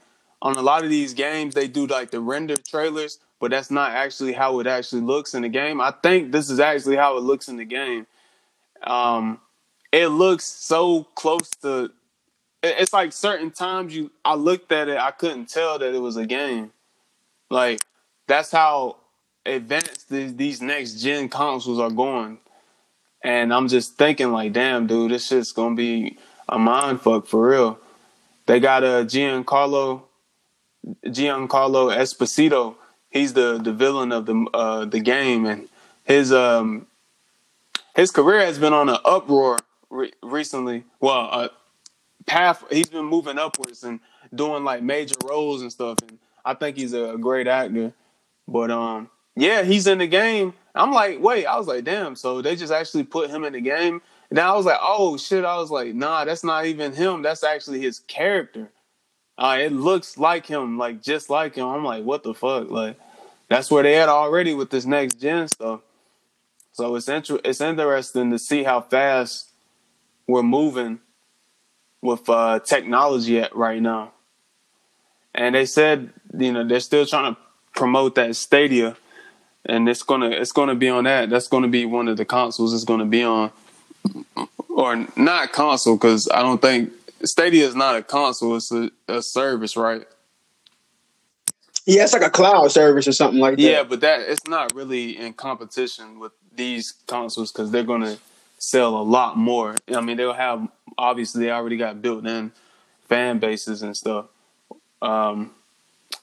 on a lot of these games, they do like the render trailers, but that's not actually how it actually looks in the game. I think this is actually how it looks in the game. Um, it looks so close to. It's like certain times you, I looked at it, I couldn't tell that it was a game. Like that's how advanced these, next gen consoles are going. And I'm just thinking, like, damn, dude, this shit's gonna be a mind fuck for real. They got a Giancarlo, Giancarlo Esposito. He's the the villain of the uh, the game, and his um his career has been on an uproar re- recently. Well, uh, path he's been moving upwards and doing like major roles and stuff. And I think he's a great actor. But um, yeah, he's in the game. I'm like, wait, I was like, damn. So they just actually put him in the game. And I was like, oh shit. I was like, nah, that's not even him. That's actually his character. Uh, it looks like him, like just like him. I'm like, what the fuck? Like, that's where they at already with this next gen stuff. So it's inter- it's interesting to see how fast we're moving with uh, technology at right now. And they said, you know, they're still trying to promote that Stadia, and it's gonna it's gonna be on that. That's gonna be one of the consoles. It's gonna be on, or not console because I don't think Stadia is not a console. It's a, a service, right? Yeah, it's like a cloud service or something like that. Yeah, but that it's not really in competition with these consoles because they're gonna sell a lot more. I mean, they'll have obviously they already got built in fan bases and stuff. Um,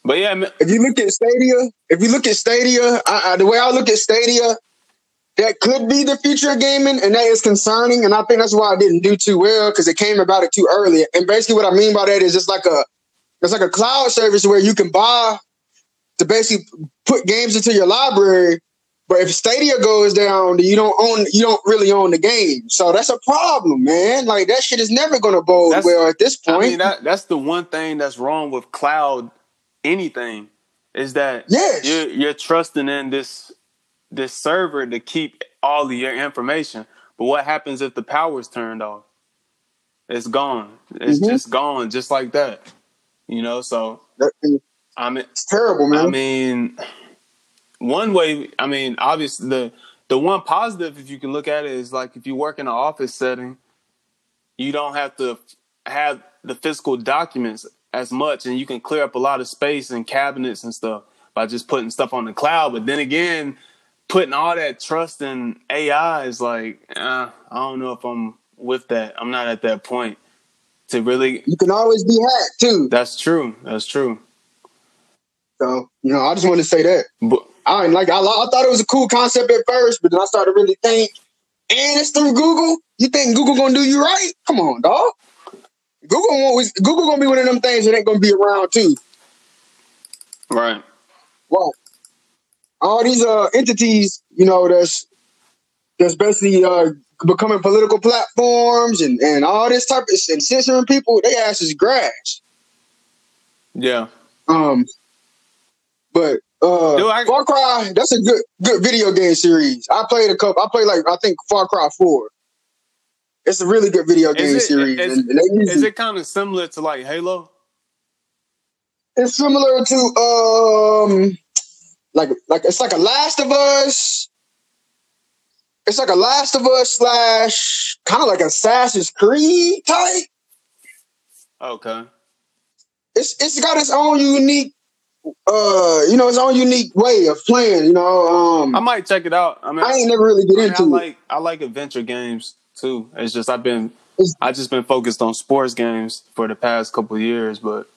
but yeah, man, If you look at Stadia, if you look at Stadia, I, I, the way I look at Stadia, that could be the future of gaming, and that is concerning. And I think that's why I didn't do too well because it came about it too early. And basically, what I mean by that is it's like a it's like a cloud service where you can buy to basically put games into your library. But if Stadia goes down, you don't own you don't really own the game. So that's a problem, man. Like that shit is never gonna bode That's- well at this point. I mean that that's the one thing that's wrong with cloud anything is that Yes. you're you're trusting in this this server to keep all of your information. But what happens if the power's turned off? It's gone. It's Mhm. just gone, just like that. You know, so I mean it's terrible, man. I mean, one way. I mean, obviously the the one positive, if you can look at it, is like if you work in an office setting, you don't have to have the physical documents as much, and you can clear up a lot of space and cabinets and stuff by just putting stuff on the cloud. But then again, putting all that trust in AI is like, uh, I don't know if I'm with that. I'm not at that point to really. you can always be hacked too. That's true. That's true. So you know, I just wanted to say that. But I like. I, I thought it was a cool concept at first, but then I started to really think. And it's through Google. You think Google gonna do you right? Come on, dog. Google always Google gonna be one of them things that ain't gonna be around too. right. Well, all these uh entities, you know, that's that's basically uh becoming political platforms and and all this type of and censoring people. They ass is grass. Yeah. Um, but uh, Dude, I- Far Cry, that's a good good video game series. I played a couple. I played like I think Far Cry Four. It's a really good video game it- series, is- and, and Is it- it kind of similar to like Halo? it's similar to um, like like it's like a Last of Us. It's like a Last of Us slash kind of like Assassin's Creed type. Okay. It's it's got its own unique, uh, you know, its own unique way of playing. You know, um, I might check it out. I mean, I ain't never really get I, mean, into I it. like I like adventure games too. It's just I've been I just been focused on sports games for the past couple years, but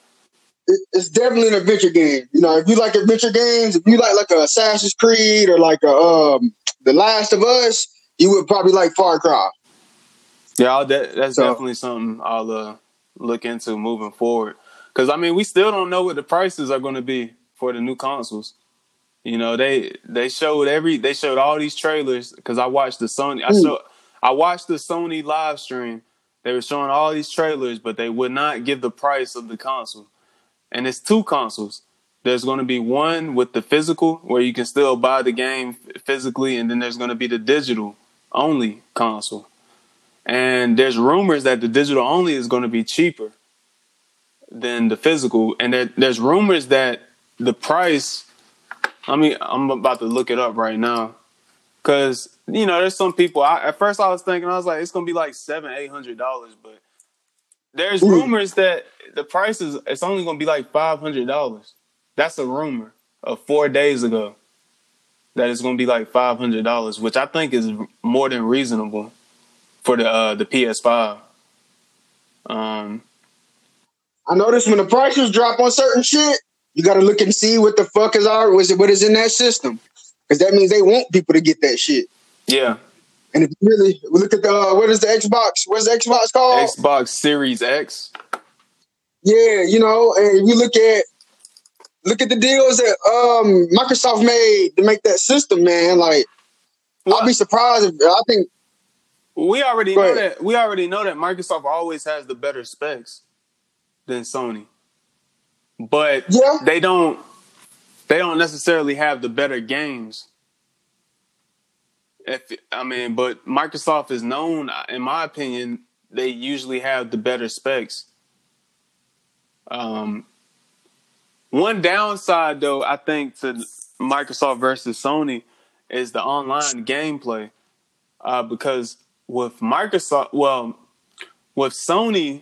it's definitely an adventure game. You know, if you like adventure games, if you like like a Assassin's Creed or like a um The Last of Us, you would probably like Far Cry. yeah, I'll de- that's So- definitely something I'll uh, look into moving forward. Because I mean, we still don't know what the prices are going to be for the new consoles. You know, they they showed every they showed all these trailers because I watched the Sony I saw I watched the Sony live stream. They were showing all these trailers, but they would not give the price of the console. And it's two consoles. There's going to be one with the physical where you can still buy the game physically, and then there's going to be the digital only console. And there's rumors that the digital only is going to be cheaper than the physical, and there, there's rumors that the price. I mean, I'm about to look it up right now, because you know, there's some people. I, at first, I was thinking, I was like, it's gonna be like seven, eight hundred dollars, but there's Ooh. rumors that the price is it's only gonna be like five hundred dollars. That's a rumor of four days ago. That it's gonna be like five hundred dollars, which I think is more than reasonable for the uh, the PS5. Um, I noticed when the prices drop on certain shit, you got to look and see what the fuck is our was it what is in that system, because that means they want people to get that shit. yeah, And if you really look at the uh, what is the Xbox? What's the Xbox called? Xbox Series X. Yeah, you know, and if you look at look at the deals that um Microsoft made to make that system, man. Like, I'll be surprised if I think We already know that. We already know that Microsoft always has the better specs than Sony. but Yeah. they don't they don't necessarily have the better games. If I mean, but Microsoft is known, in my opinion, they usually have the better specs. Um, one downside, though, I think to Microsoft versus Sony is the online gameplay, uh, because with Microsoft, well, with Sony,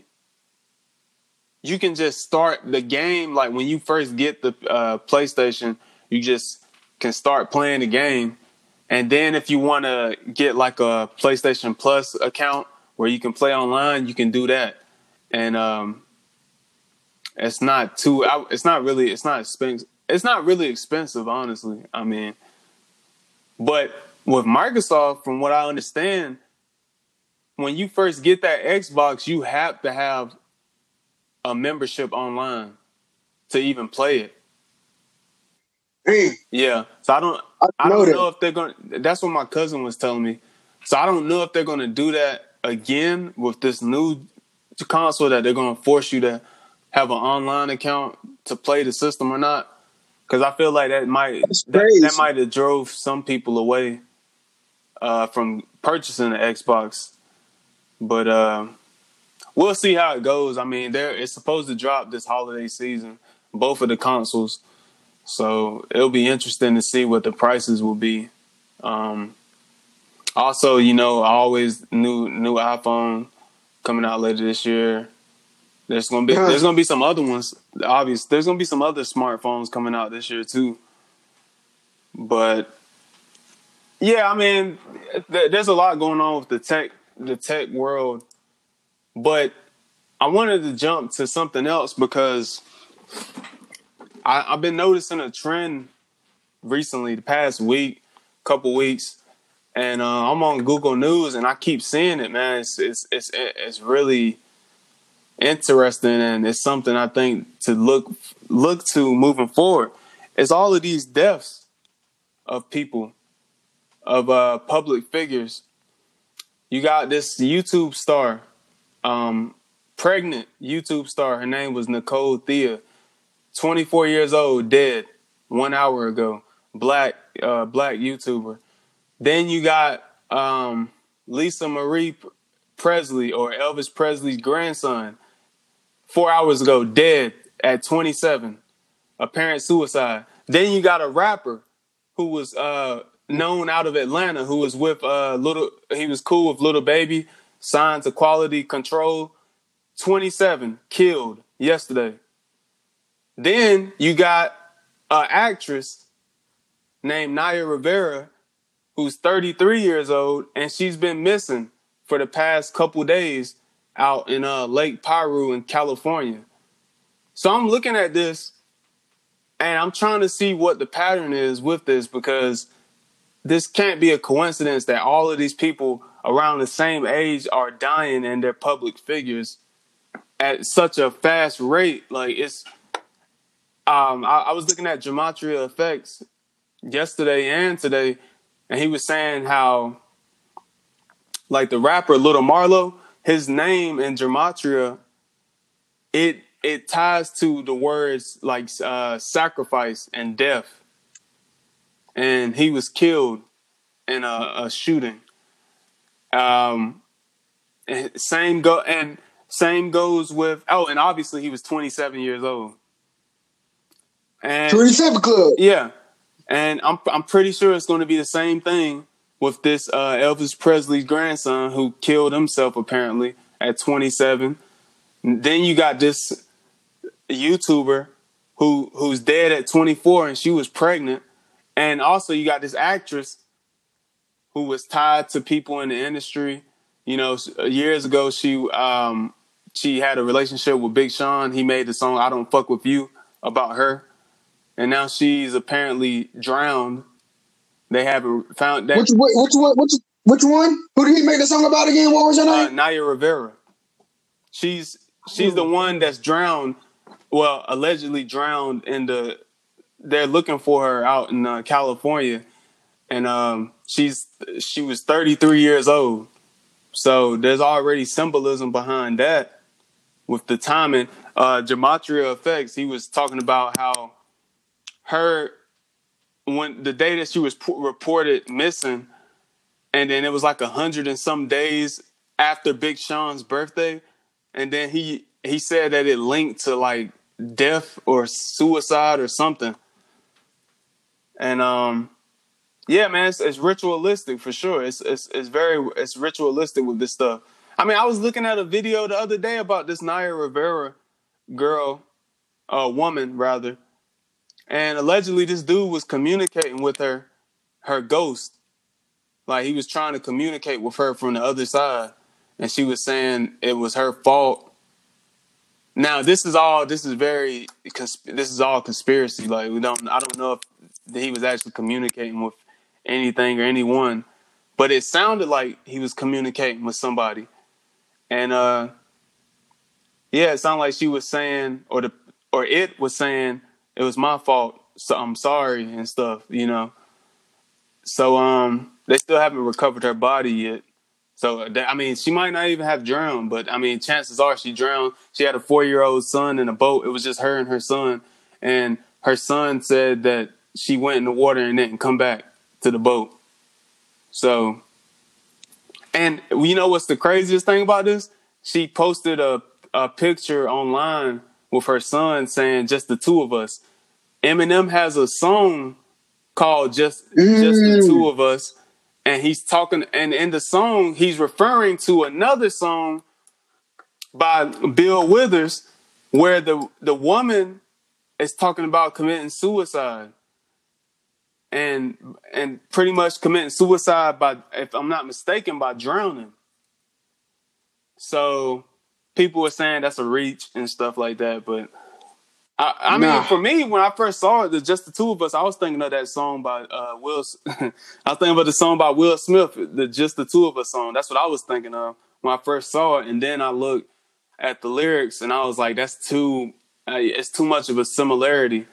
you can just start the game like when you first get the uh, PlayStation, you just can start playing the game, and then if you want to get like a PlayStation Plus account where you can play online, you can do that, and um, it's not too. It's not really. It's not expensive. It's not really expensive, honestly. I mean, but with Microsoft, from what I understand, when you first get that Xbox, you have to have a membership online to even play it. Hey, Yeah. So I don't. I I know don't know if they're going. to That's what my cousin was telling me. So I don't know if they're going to do that again with this new console that they're going to force you to have an online account to play the system or not. Because I feel like that might that, that might have drove some people away uh, from purchasing the Xbox. But uh, we'll see how it goes. I mean, there it's supposed to drop this holiday season, both of the consoles. So it'll be interesting to see what the prices will be. Um, also, you know, I always new new iPhone coming out later this year. There's gonna be there's gonna be some other ones. Obvious, there's gonna be some other smartphones coming out this year too. But yeah, I mean, th- there's a lot going on with the tech the tech world. But I wanted to jump to something else because I, I've been noticing a trend recently, the past week, couple weeks, and uh, I'm on Google News and I keep seeing it, man. It's it's it's it's really interesting and it's something I think to look look to moving forward. It's all of these deaths of people, of uh, public figures. You got this YouTube star, um, pregnant YouTube star. Her name was Nicole Thea. 24 years old, dead one hour ago. Black, uh, black YouTuber. Then you got um, Lisa Marie Presley or Elvis Presley's grandson. Four hours ago, dead at 27. Apparent suicide. Then you got a rapper who was uh, known out of Atlanta who was with uh, little. He was cool with Lil Baby. Signed to Quality Control. 27 killed yesterday. Then you got an actress named Naya Rivera, who's 33 years old, and she's been missing for the past couple days out in uh, Lake Piru in California. So I'm looking at this and I'm trying to see what the pattern is with this because this can't be a coincidence that all of these people around the same age are dying and they're public figures at such a fast rate. Like it's um, I, I was looking at Gematria Effects yesterday and today, and he was saying how, like the rapper Lil Marlo, his name in Gematria, it it ties to the words like uh, sacrifice and death, and he was killed in a, a shooting. Um, same go and same goes with oh, and obviously he was 27 years old. And 27 Club. yeah, and I'm I'm pretty sure it's going to be the same thing with this uh, Elvis Presley's grandson who killed himself apparently at 27. Then you got this YouTuber who who's dead at 24 and she was pregnant, and also you got this actress who was tied to people in the industry. You know, years ago she um she had a relationship with Big Sean. He made the song "I Don't Fuck with You" about her and now she's apparently drowned. They haven't found that. Which, which, which one? Which, which one? Who did he make the song about again? What was her uh, name? Naya Rivera. She's she's the one that's drowned. Well, allegedly drowned in the. They're looking for her out in uh, California, and um, she's she was 33 years old. So there's already symbolism behind that with the timing. Uh, Gematria Effects, he was talking about how her when the day that she was p- reported missing, and then it was like a hundred and some days after Big Sean's birthday, and then he he said that it linked to like death or suicide or something. And um, yeah, man, it's, it's ritualistic for sure. It's it's it's very it's ritualistic with this stuff. I mean, I was looking at a video the other day about this Naya Rivera girl, uh, woman rather, and allegedly this dude was communicating with her, her ghost. Like he was trying to communicate with her from the other side, and she was saying it was her fault. Now this is all this is very this is all conspiracy. Like we don't I don't know if he was actually communicating with anything or anyone, but it sounded like he was communicating with somebody. And uh yeah, it sounded like she was saying or the or it was saying it was my fault. So I'm sorry and stuff, you know. So um they still haven't recovered her body yet. So I mean, she might not even have drowned, but I mean, chances are she drowned. She had a four year old son in a boat. It was just her and her son, and her son said that she went in the water and didn't come back to the boat. So and you know what's the craziest thing about this? She posted a, a picture online with her son saying just the two of us. Eminem has a song called Just mm. Just the mm. Two of Us. And he's talking and in the song he's referring to another song by Bill Withers where the the woman is talking about committing suicide and and pretty much committing suicide by if I'm not mistaken by drowning. So people were saying that's a reach and stuff like that, but I, I nah. mean, for me, when I first saw it, just the two of us, I was thinking of that song by uh, Will. I was thinking about the song by Will Smith, the "Just the Two of Us" song. That's what I was thinking of when I first saw it, and then I looked at the lyrics, and I was like, "That's too. Uh, it's too much of a similarity."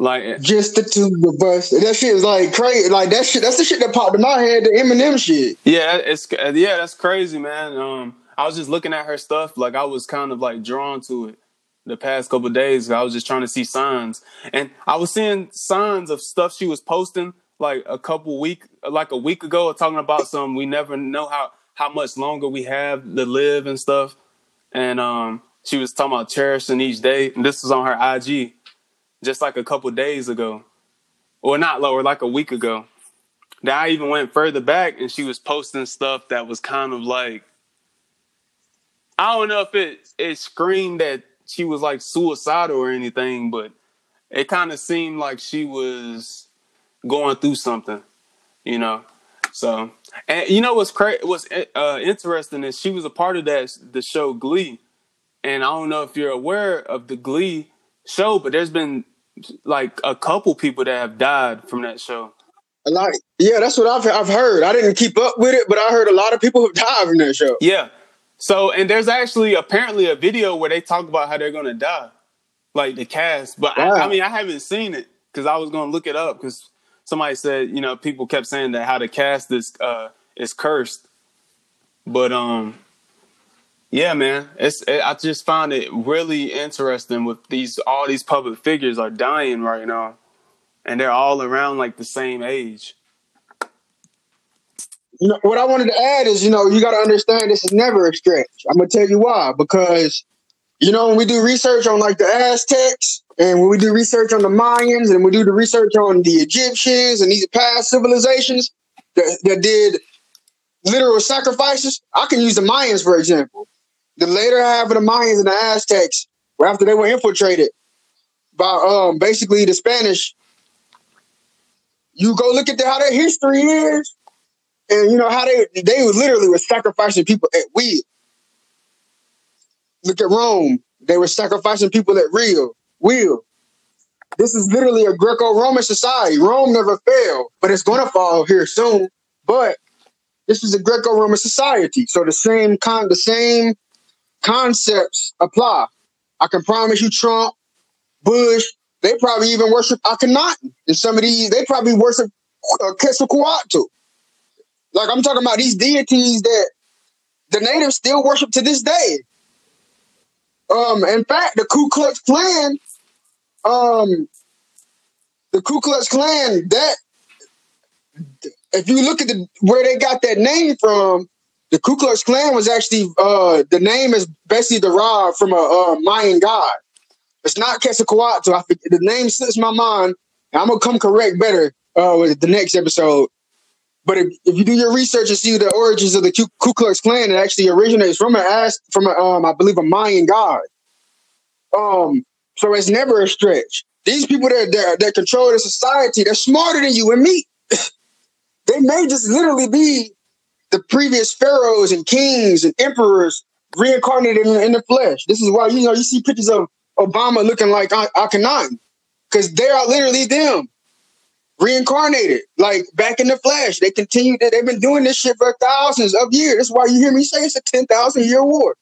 Like just the two of us. That shit is like crazy. Like that shit. That's the shit that popped in my head. The Eminem shit. Yeah, it's yeah, that's crazy, man. Um, I was just looking at her stuff. Like I was kind of like drawn to it the past couple days. I was just trying to see signs, and I was seeing signs of stuff she was posting like a couple week, like a week ago, talking about some. We never know how how much longer we have to live and stuff. And um, she was talking about cherishing each day, and this was on her IG just like a couple days ago, or not lower, like a week ago. That I even went further back, and she was posting stuff that was kind of like, I don't know if it it screamed that she was like suicidal or anything, but it kind of seemed like she was going through something, you know. So, and you know what's crazy? What's uh, interesting is she was a part of that the show Glee, and I don't know if you're aware of the Glee show, but there's been like a couple people that have died from that show. A lot, yeah, that's what I've I've heard. I didn't keep up with it, but I heard a lot of people have died from that show. Yeah. So, and there's actually apparently a video where they talk about how they're gonna die, like the cast. But wow. I, I mean, I haven't seen it because I was gonna look it up because somebody said you know people kept saying that how the cast is uh, is cursed. But um, yeah, man. It's it, I just find it really interesting with these all these public figures are dying right now, and they're all around like the same age. You know, what I wanted to add is, you know, you got to understand this is never a stretch. I'm gonna tell you why. Because, you know, when we do research on like the Aztecs, and when we do research on the Mayans, and we do the research on the Egyptians and these past civilizations that, that did literal sacrifices, I can use the Mayans for example the later half of the Mayans and the Aztecs, after they were infiltrated by um basically the Spanish, you go look at the, how their history is, and you know how they they literally were sacrificing people at will. Look at Rome; they were sacrificing people at real will. This is literally a Greco-Roman society. Rome never failed, but it's going to fall here soon. But this is a Greco-Roman society, so the same kind, the same concepts apply. I can promise you, Trump, Bush, they probably even worship Akhenaten. And some of these, they probably worship uh, Quetzalcoatl. Like I'm talking about these deities that the natives still worship to this day. Um, in fact, the Ku Klux Klan, um, the Ku Klux Klan, that if you look at the where they got that name from, the Ku Klux Klan was actually uh the name is basically derived from a, a Mayan god. It's not Quetzalcoatl. I the name slips my mind. I'm gonna come correct better uh with the next episode. But if, if you do your research and see the origins of the Ku, Klux Klan, it actually originates from an from a, um I believe a Mayan god. Um, so it's never a stretch. These people that that, that control the society, they're smarter than you and me. they may just literally be the previous pharaohs and kings and emperors reincarnated in, in the flesh. This is why you know you see pictures of Obama looking like Akhenaten because they are literally them reincarnated, like back in the flesh. They continue that they've been doing this shit for thousands of years. That's why you hear me say it's a 10,000 year war.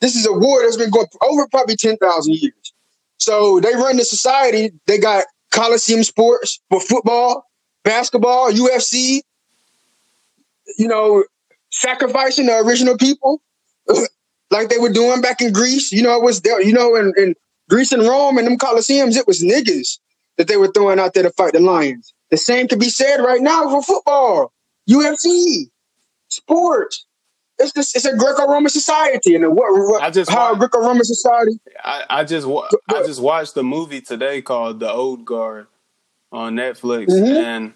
This is a war that's been going over probably 10,000 years. So they run the society. They got Coliseum sports for football, basketball, UFC, you know, sacrificing the original people like they were doing back in Greece. You know, it was there, you know, in, in Greece and Rome and them Coliseums, it was niggas that they were throwing out there to fight the Lions. The same could be said right now for football, UFC, sports. It's just it's a Greco-Roman society, and what, what I just how Greco-Roman society. I, I just I just watched the movie today called The Old Guard on Netflix, mm-hmm. and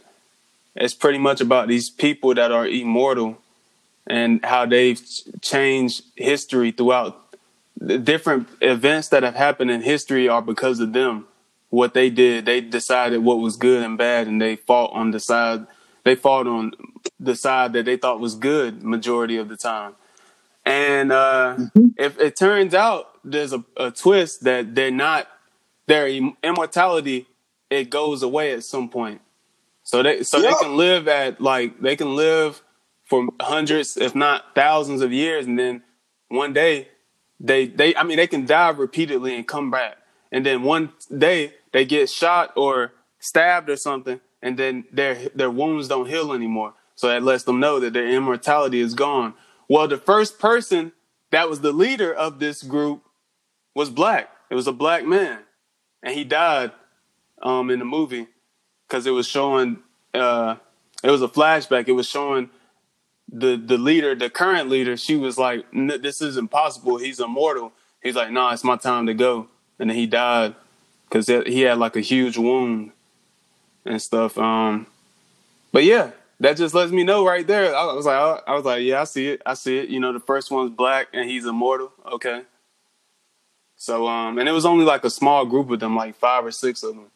it's pretty much about these people that are immortal and how they've changed history throughout the different events that have happened in history are because of them. What they did, they decided what was good and bad, and they fought on the side. They fought on the side that they thought was good majority of the time. And uh, mm-hmm. if it turns out there's a, a twist that they're not, their immortality, it goes away at some point. So they so yep. they can live at like they can live for hundreds, if not thousands of years, and then one day they they I mean they can die repeatedly and come back. And then one day they get shot or stabbed or something, and then their their wounds don't heal anymore. So that lets them know that their immortality is gone. Well, the first person that was the leader of this group was black. It was a black man, and he died um, in the movie because it was showing. Uh, it was a flashback. It was showing the the leader, the current leader. She was like, "This is impossible. He's immortal." He's like, "Nah, it's my time to go," and then he died because he had like a huge wound and stuff. Um, but yeah, that just lets me know right there. I was like, I was like, yeah, I see it, I see it. You know, the first one's black and he's immortal. Okay. So, um, and it was only like a small group of them, like five or six of them.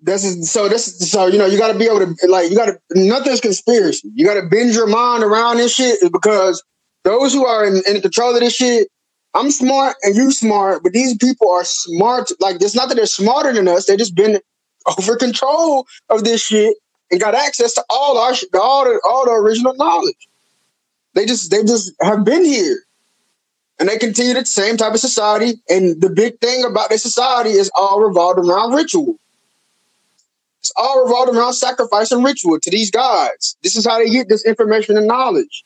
This is so. This is, so you know you got to be able to like you got to nothing's conspiracy. You got to bend your mind around this shit because those who are in, in control of this shit I'm smart and you smart, but these people are smart. Like it's not that they're smarter than us; they just been over control of this shit and got access to all our all the all the original knowledge. They just they just have been here, and they continue the same type of society. And the big thing about their society is all revolved around ritual. It's all revolved around sacrifice and ritual to these gods. This is how they get this information and knowledge.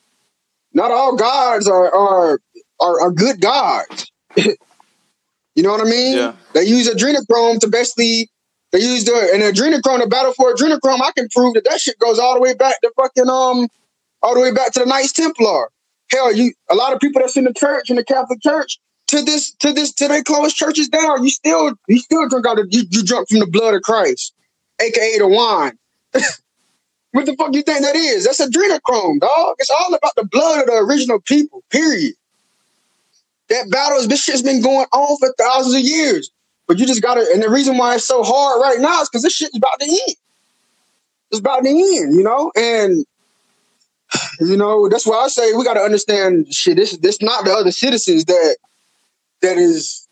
Not all gods are are are, are good gods. you know what I mean? Yeah. They use adrenochrome to basically they use the an adrenochrome to battle for adrenochrome. I can prove that that shit goes all the way back to fucking um all the way back to the Knights Templar. Hell, you a lot of people that's in the church in the Catholic Church to this to this to they close churches down. You still you still drink out of you, you drunk from the blood of Christ, aka the wine. what the fuck you think that is? That's adrenochrome, dog. It's all about the blood of the original people. Period. That battle, this shit's been going on for thousands of years. But you just gotta, and the reason why it's so hard right now is because this shit is about to end. It's about to end, you know? And you know, that's why I say we gotta understand shit. This this not the other citizens that that is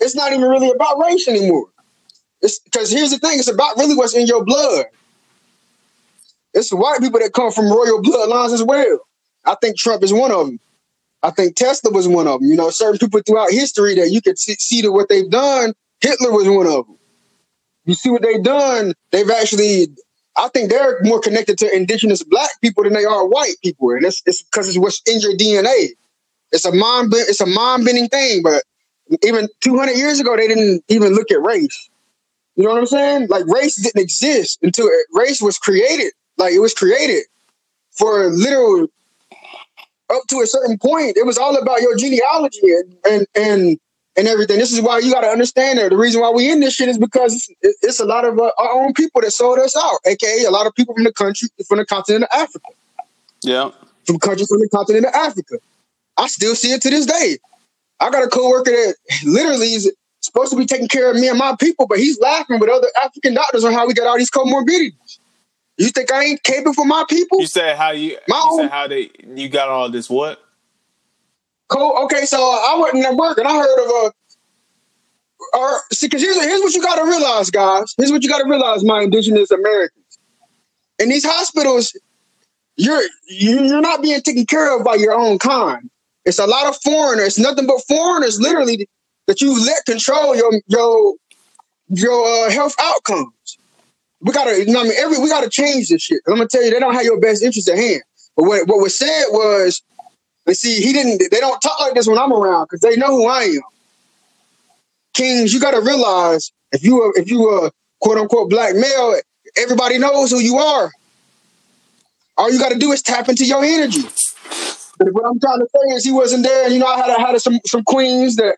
it's not even really about race anymore. It's because here's the thing, it's about really what's in your blood. It's white people that come from royal bloodlines as well. I think Trump is one of them. I think Tesla was one of them. You know, certain people throughout history that you could see, see that what they've done. Hitler was one of them. You see what they've done. They've actually I think they're more connected to indigenous black people than they are white people, and it's it's because it's what's in your DNA. It's a mind it's a mind bending thing, but even 200 years ago, they didn't even look at race. You know what I'm saying? Like race didn't exist until race was created. Like it was created for literal up to a certain point. It was all about your genealogy and and and, and everything. This is why you got to understand that the reason why we in this shit is because it's, it's a lot of uh, our own people that sold us out, aka a lot of people from the country from the continent of Africa. Yeah, from countries from the continent of Africa. I still see it to this day. I got a coworker that literally is supposed to be taking care of me and my people, but he's laughing with other African doctors on how we got all these comorbidities. You think I ain't capable for my people? You said how you, my you own, said how they you got all this what? Cool. Okay, so I wasn't at work and I heard of a. Or see, because here's here's what you got to realize, guys. Here's what you got to realize, my indigenous Americans. In these hospitals, you're you're not being taken care of by your own kind. It's a lot of foreigners, nothing but foreigners, literally, that you let control your your your uh, health outcomes. We gotta, you know, I mean, every we gotta change this shit. I'm gonna tell you, they don't have your best interest at hand. But what what was said was, let's see, he didn't. They don't talk like this when I'm around because they know who I am. Kings, you gotta realize if you are if you are quote unquote black male, everybody knows who you are. All you got to do is tap into your energy. But what I'm trying to say is he wasn't there. And, you know, I had, I had some, some queens that,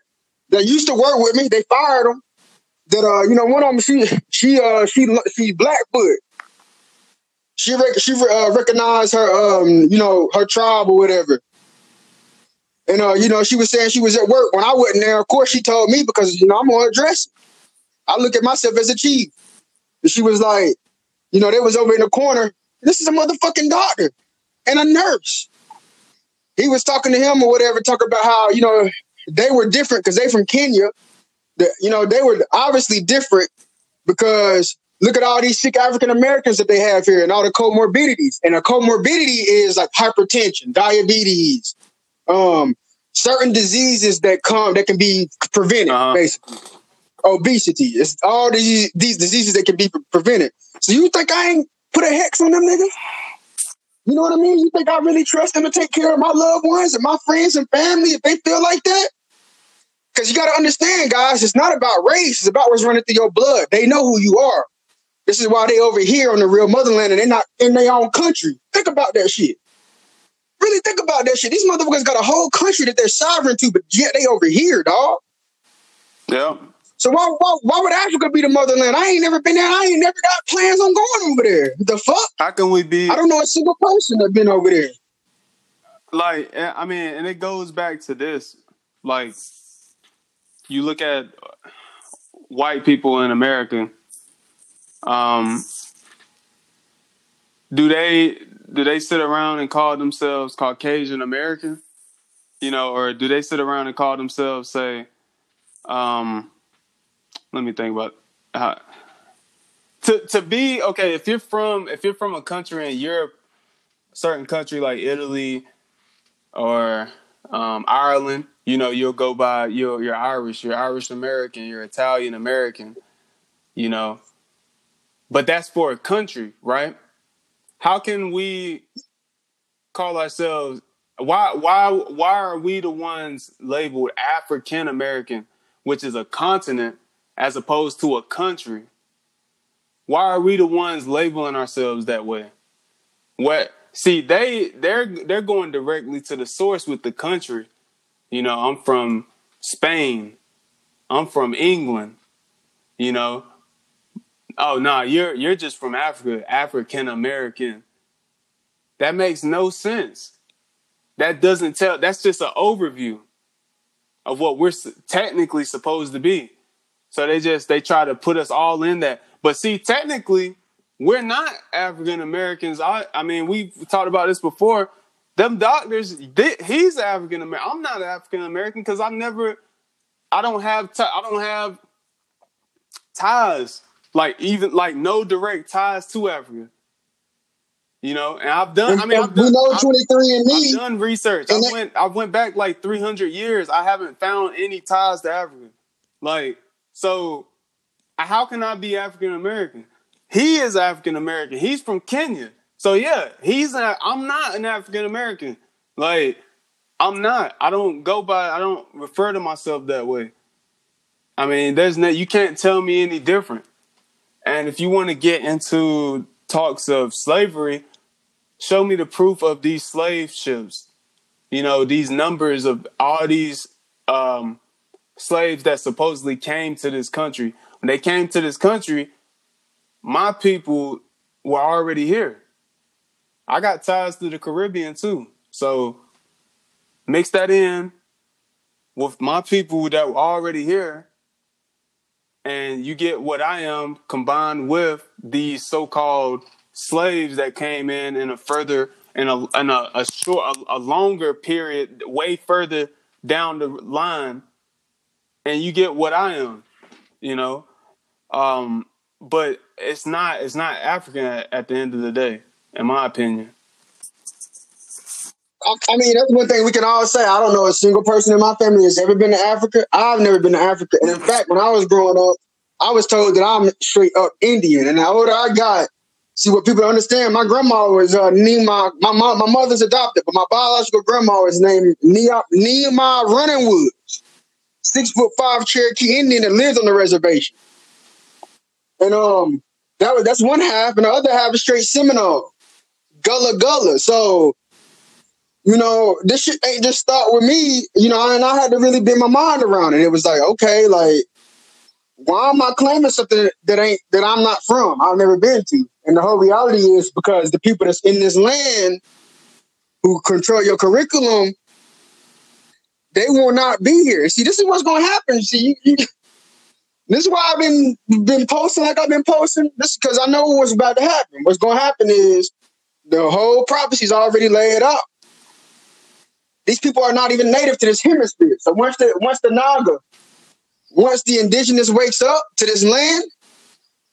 that used to work with me. They fired them. That, uh, you know, one of them, she, she, uh, she, she Blackfoot. She, rec- she uh, recognized her, um, you know, her tribe or whatever. And, uh, you know, she was saying she was at work when I wasn't there. Of course, she told me because, you know, I'm to address. I look at myself as a chief. And she was like, you know, they was over in the corner. This is a motherfucking doctor and a nurse he was talking to him or whatever, talking about how you know they were different because they from Kenya. The, you know they were obviously different because look at all these sick African Americans that they have here and all the comorbidities. And a comorbidity is like hypertension, diabetes, um, certain diseases that come that can be prevented, uh-huh. basically. Obesity. It's all these these diseases that can be prevented. So you think I ain't put a hex on them niggas? You know what I mean? You think I really trust them to take care of my loved ones and my friends and family if they feel like that? Because you got to understand, guys, it's not about race. It's about what's running through your blood. They know who you are. This is why they over here on the real motherland and they're not in their own country. Think about that shit. Really think about that shit. These motherfuckers got a whole country that they're sovereign to, but yet they over here, dog. Yeah. So why, why why would Africa be the motherland? I ain't never been there. I ain't never got plans on going over there. The fuck? How can we be? I don't know a single person that been over there. Like I mean, and it goes back to this. Like you look at white people in America. Um, do they do they sit around and call themselves Caucasian American? You know, or do they sit around and call themselves say? Um, let me think about how to to be okay. If you're from if you're from a country in Europe, certain country like Italy or um, Ireland, you know, you'll go by you're you're Irish, you're Irish American, you're Italian American, you know. But that's for a country, right? How can we call ourselves why why why are we the ones labeled African American, which is a continent as opposed to a country. Why are we the ones labeling ourselves that way? What see they they're they're going directly to the source with the country. You know, I'm from Spain. I'm from England. You know. Oh no, nah, you're you're just from Africa, African American. That makes no sense. That doesn't tell that's just an overview of what we're technically supposed to be. So they just they try to put us all in that. But see, technically, we're not African Americans. I I mean, we've talked about this before. Them doctors, they, he's African American. I'm not African American because I never, I don't have, t- I don't have ties like even like no direct ties to Africa. You know, and I've done. I mean, I've done, we know twenty three and me. I've done research. I went. I went back like three hundred years. I haven't found any ties to Africa. Like so, how can I be African American? He is African American. He's from Kenya. So yeah, he's I'm not an African American. Like I'm not. I don't go by. I don't refer to myself that way. I mean, there's no. You can't tell me any different. And if you want to get into talks of slavery, show me the proof of these slave ships. You know, these numbers of all these um, slaves that supposedly came to this country. When they came to this country, my people were already here. I got ties to the Caribbean too. So mix that in with my people that were already here, and you get what I am combined with these so-called slaves that came in in a further in a in a, a short a, a longer period, way further down the line, and you get what I am, you know. Um, but it's not it's not African at, at the end of the day, in my opinion. I mean, that's one thing we can all say. I don't know a single person in my family has ever been to Africa. I've never been to Africa. And in fact, when I was growing up, I was told that I'm straight up Indian. And the older I got, see what people understand. My grandma was uh, Nima. My mom, my mother's adopted, but my biological grandma was named Nima Running Woods, six foot five Cherokee Indian that lives on the reservation. And um, that was that's one half, and the other half is straight Seminole, Gullah Gullah. So you know, this shit ain't just start with me, you know, and I had to really bend my mind around it. It was like, okay, like, why am I claiming something that ain't that I'm not from? I've never been to. And the whole reality is because the people that's in this land who control your curriculum, they will not be here. See, this is what's gonna happen. See, you, you, this is why I've been been posting like I've been posting. This is because I know what's about to happen. What's gonna happen is the whole prophecy's already laid out. These people are not even native to this hemisphere. So once the once the Naga, once the indigenous wakes up to this land,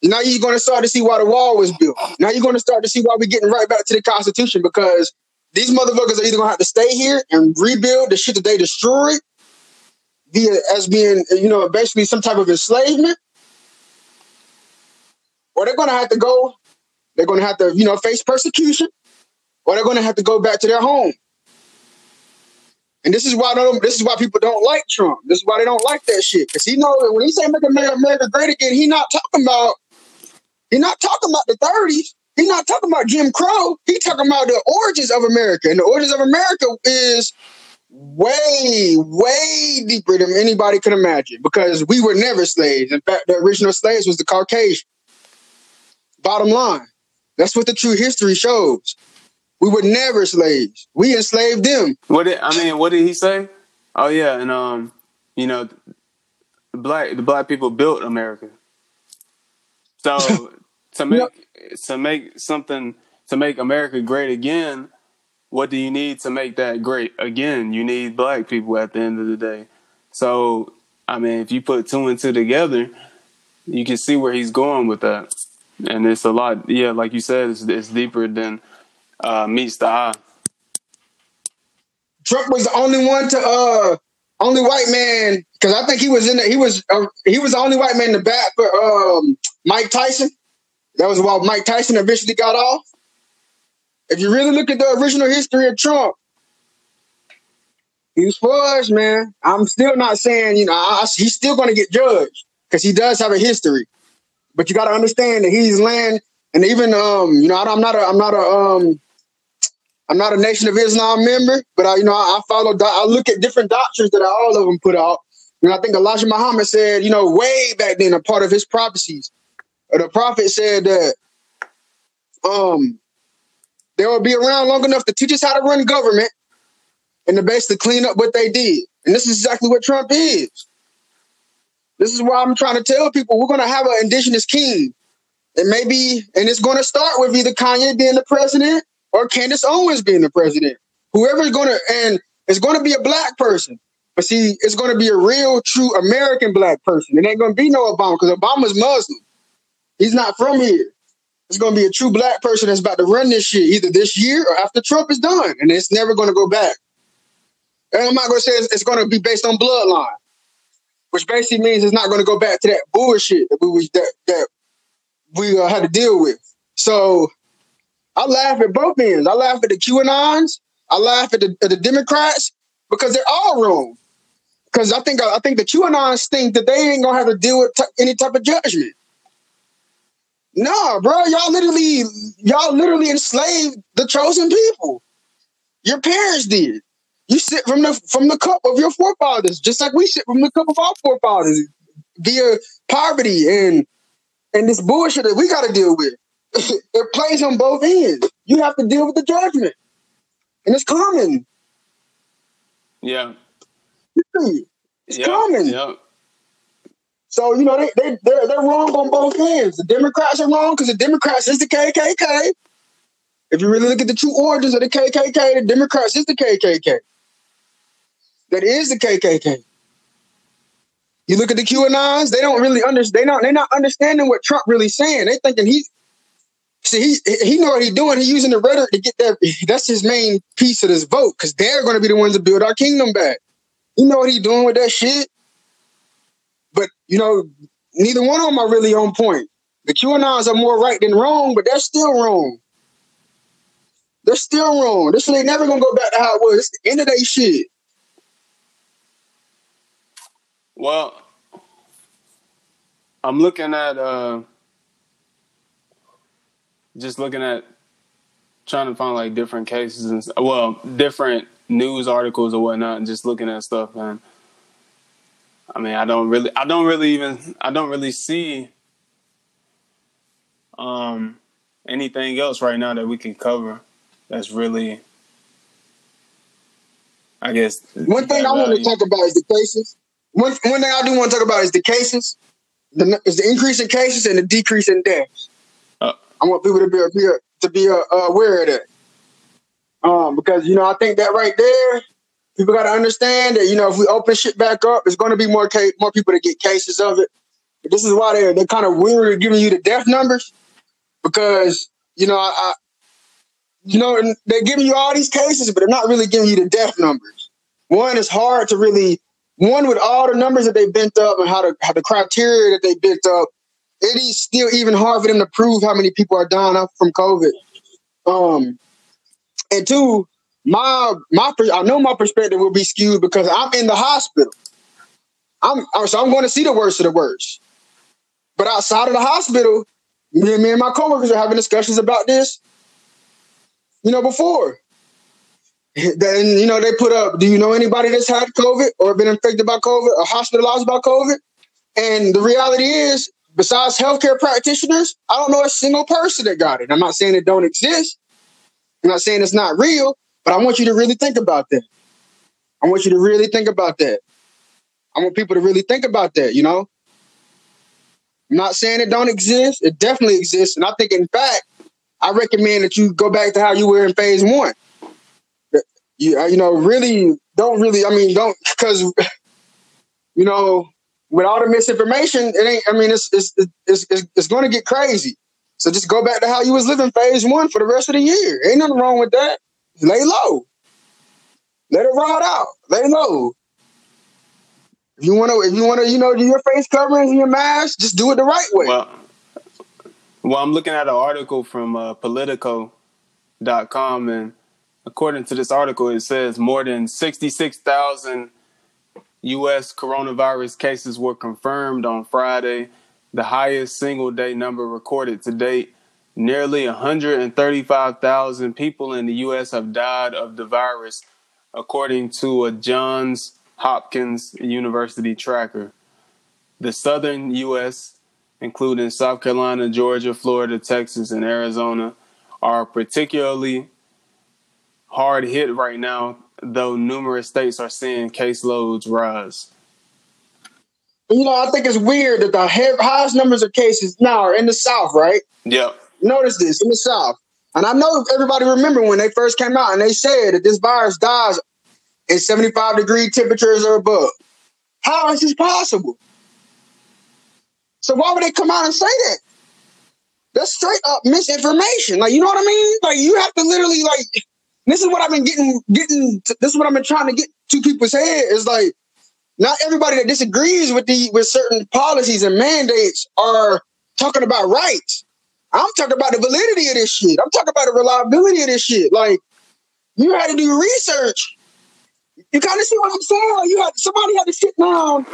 now you're going to start to see why the wall was built. Now you're going to start to see why we're getting right back to the Constitution because these motherfuckers are either going to have to stay here and rebuild the shit that they destroyed via as being, you know, basically some type of enslavement, or they're going to have to go. They're going to have to, you know, face persecution, or they're going to have to go back to their home. And this is why this is why people don't like Trump. This is why they don't like that shit. Because he knows when he say make America great again, he not talking about he not talking about the 30s. He's not talking about Jim Crow. He talking about the origins of America. And the origins of America is way, way deeper than anybody could imagine because we were never slaves. In fact, the original slaves was the Caucasian. Bottom line. That's what the true history shows. We were never slaves. We enslaved them. What did I mean? What did he say? Oh yeah, and um, you know, the black the black people built America. So to make yep. to make something to make America great again, what do you need to make that great again? You need black people at the end of the day. So I mean, if you put two and two together, you can see where he's going with that, and it's a lot. Yeah, like you said, it's, it's deeper than uh, meets the eye. Trump was the only one to uh only white man because I think he was in the, he was uh, he was the only white man the bat for um, Mike Tyson. That was while Mike Tyson eventually got off. If you really look at the original history of Trump, he was fudged, man. I'm still not saying you know I, he's still going to get judged because he does have a history, but you got to understand that he's land and even um you know I'm not a I'm not a um I'm not a Nation of Islam member, but I, you know, I, I follow. I look at different doctrines that all of them put out. And I think Elijah Muhammad said, you know, way back then, a part of his prophecies, the prophet said that um they will be around long enough to teach us how to run government and to basically clean up what they did. And this is exactly what Trump is. This is why I'm trying to tell people we're going to have an indigenous king. And maybe, and it's going to start with either Kanye being the president or Candace Owens being the president. Whoever's going to, and it's going to be a black person. But see, it's going to be a real, true American black person. It ain't going to be no Obama because Obama's Muslim. He's not from here. It's going to be a true black person that's about to run this shit either this year or after Trump is done. And it's never going to go back. And I'm not going to say it's, it's going to be based on bloodline, which basically means it's not going to go back to that bullshit that we was that, that we uh, had to deal with. So I laugh at both ends. I laugh at the QAnons. I laugh at the, at the Democrats because they're all wrong. Because I think I think the QAnons think that they ain't gonna have to deal with t- any type of judgment. Nah, bro, y'all literally y'all literally enslaved the chosen people. Your parents did. You sit from the from the cup of your forefathers, just like we sit from the cup of our forefathers, via poverty and and this bullshit that we got to deal with. it plays on both ends. You have to deal with the judgment, and it's common. Yeah, it's yeah, common. yeah. So you know they they they're, they're wrong on both ends. The Democrats are wrong because the Democrats is the KKK. If you really look at the true origins of the KKK, the Democrats is the KKK. That is the KKK. You look at the QAnons; they don't really understand. They not they're not understanding what Trump really saying. They thinking he see he he know what he's doing. He's using the rhetoric to get that. That's his main piece of this vote because they're going to be the ones to build our kingdom back. You know what he's doing with that shit. You know, neither one of them are really on point. The QAnons are more right than wrong, but they're still wrong. They're still wrong. This ain't never gonna go back to how it was. It's the end of their shit. Well, I'm looking at uh just looking at trying to find like different cases and well, different news articles or whatnot, and just looking at stuff. And I mean, I don't really, I don't really even, I don't really see um anything else right now that we can cover. That's really, I guess. One thing I want to talk about is the cases. One, one thing I do want to talk about is the cases. The, is the increase in cases and the decrease in deaths. Uh, I want people to be, be to be uh, aware of that. Um, because you know, I think that right there, people got to understand that you know, if we open shit back up, there's going to be more case, more people to get cases of it. This is why they're they're kind of weird giving you the death numbers because you know, I, I you know, they're giving you all these cases, but they're not really giving you the death numbers. One is hard to really one with all the numbers that they bent up and how the how the criteria that they bent up, it is still even hard for them to prove how many people are dying from COVID. Um, and two, my my I know my perspective will be skewed because I'm in the hospital. I'm uh, so I'm going to see the worst of the worst. But outside of the hospital, me and, me and my coworkers are having discussions about this. You know, before then you know they put up. Do you know anybody that's had COVID or been infected by COVID or hospitalized by COVID? And the reality is, besides healthcare practitioners, I don't know a single person that got it. I'm not saying it don't exist. I'm not saying it's not real, but I want you to really think about that. I want you to really think about that. I want people to really think about that, you know? I'm not saying it don't exist. It definitely exists. And I think, in fact, I recommend that you go back to how you were in phase one you uh, you know really don't really I mean don't because you know with all the misinformation it ain't I mean it's it's it's it's, it's going to get crazy. So just go back to how you was living phase one for the rest of the year. Ain't nothing wrong with that. Lay low. Let it ride out. Lay low. If you want to, if you want to, you know, do your face coverings and your mask, just do it the right way. Well, well, I'm looking at an article from uh, Politico.com, and according to this article, it says more than 66,000 U.S. coronavirus cases were confirmed on Friday, the highest single day number recorded to date. Nearly 135,000 people in the U.S. have died of the virus, according to a Johns Hopkins University tracker. The southern U.S., including South Carolina, Georgia, Florida, Texas, and Arizona, are particularly hard hit right now, though numerous states are seeing caseloads rise. You know, I think it's weird that the highest numbers of cases now are in the South, right? Yep. Notice this in the South. And I know everybody remember when they first came out and they said that this virus dies in 75 degree temperatures or above. How is this possible? So why would they come out and say that? That's straight up misinformation. Like, you know what I mean? Like, you have to literally, like, this is what I've been getting getting. To, this is what I've been trying to get to people's head is like not everybody that disagrees with the with certain policies and mandates are talking about rights. I'm talking about the validity of this shit. I'm talking about the reliability of this shit. Like, you had to do research. You kind of see what I'm saying? Like you had somebody had to sit down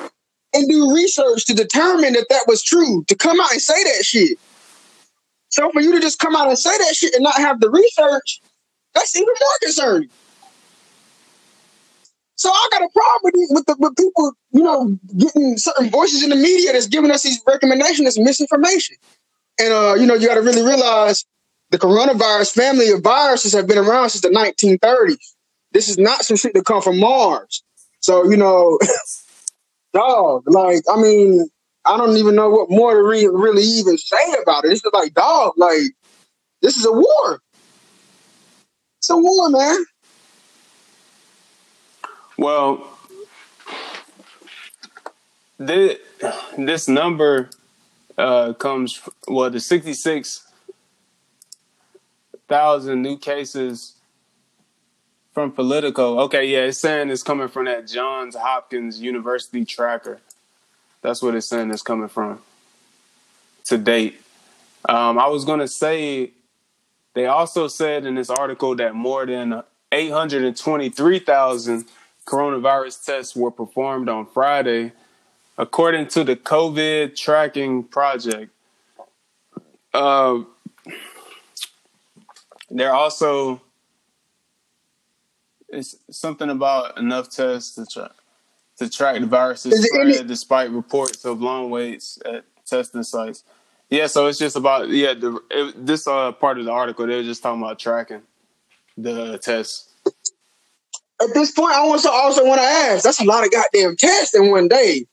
and do research to determine that that was true. To come out and say that shit. So for you to just come out and say that shit and not have the research, that's even more concerning. So I got a problem with with, the, with people, you know, getting certain voices in the media that's giving us these recommendations that's misinformation. And uh, you know, you got to really realize the coronavirus family of viruses have been around since the 1930s. This is not some shit that come from Mars. So you know, dog. Like I mean, I don't even know what more to re- really even say about it. It's just like dog. Like this is a war. It's a war, man. Well, this, this number uh, comes well the sixty six thousand new cases from Politico. Okay, yeah, it's saying it's coming from that Johns Hopkins University tracker. That's what it's saying it's coming from to date. Um, I was gonna say they also said in this article that more than 823,000 coronavirus tests were performed on Friday, according to the COVID tracking project. Uh, they're also it's something about enough tests to try to track the virus's spread, any- despite reports of long waits at testing sites. Yeah, so it's just about yeah. The, it, this uh, part of the article they were just talking about tracking the tests. At this point, I also also want to ask. That's a lot of goddamn tests in one day.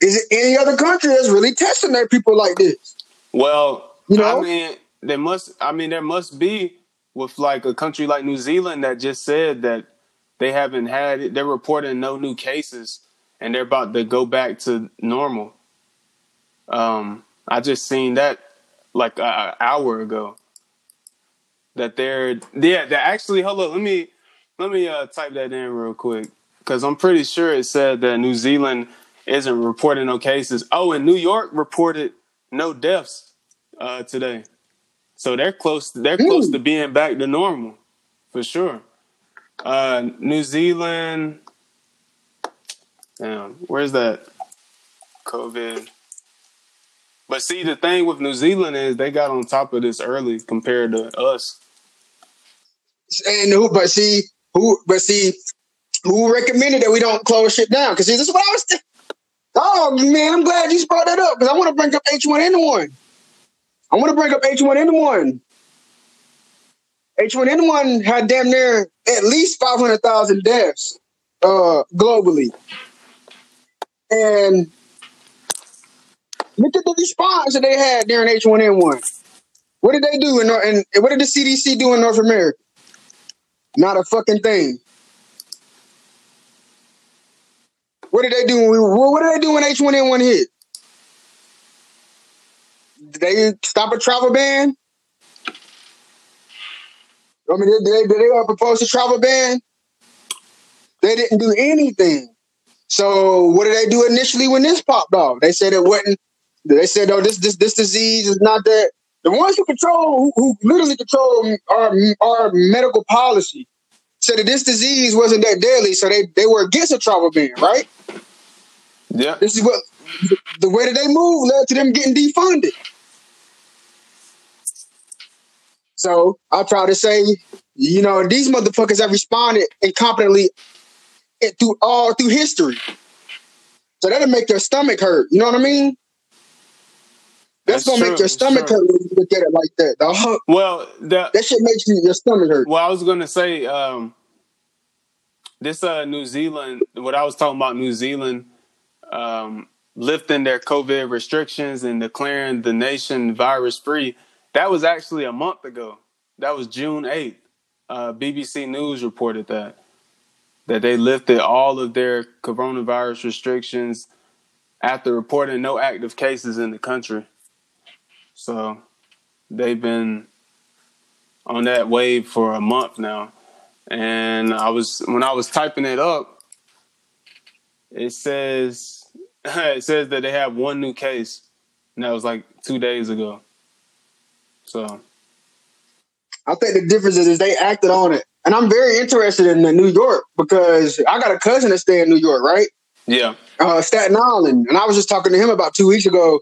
Is it any other country that's really testing their people like this? Well, you know, I mean, there must. I mean, there must be with like a country like New Zealand that just said that they haven't had they're reporting no new cases and they're about to go back to normal. Um, I just seen that like an hour ago. That they're yeah, they actually hold on, let me let me uh, type that in real quick because I'm pretty sure it said that New Zealand isn't reporting no cases. Oh, and New York reported no deaths uh, today, so they're close. They're mm. close to being back to normal for sure. Uh, New Zealand. Damn, where's that? COVID. But see, the thing with New Zealand is they got on top of this early compared to us. And who? But see, who? But see, who recommended that we don't close shit down? Because this is what I was. Th- oh man, I'm glad you brought that up because I want to bring up H1N1. I want to bring up H1N1. H1N1 had damn near at least 500,000 deaths uh, globally. And look at the response that they had during H1N1. What did they do? And what did the CDC do in North America? Not a fucking thing. What did they do? What did they do when H1N1 hit? Did they stop a travel ban? I mean, did they, did they uh, propose a travel ban? They didn't do anything. So what did they do initially when this popped off? They said it wasn't. They said, "Oh, this this this disease is not that." The ones who control, who, who literally control our our medical policy, said that this disease wasn't that deadly, so they they were against a travel ban, right? Yeah. This is what the way that they move led to them getting defunded. So I try to say, you know, these motherfuckers have responded incompetently through all through history. So that'll make your stomach hurt. You know what I mean? That's, That's gonna true. make your stomach hurt when you look at it like that. Dog. Well, the, that shit makes you, your stomach hurt. Well, I was gonna say, um, this uh, New Zealand. What I was talking about, New Zealand um, lifting their COVID restrictions and declaring the nation virus free that was actually a month ago. That was June 8th. Uh, BBC News reported that that they lifted all of their coronavirus restrictions after reporting no active cases in the country. So they've been on that wave for a month now. And I was when I was typing it up, it says it says that they have one new case and that was like two days ago. So I think the difference is, is they acted on it, and I'm very interested in New York because I got a cousin that stay in New York, right? Yeah, uh, Staten Island, and I was just talking to him about two weeks ago,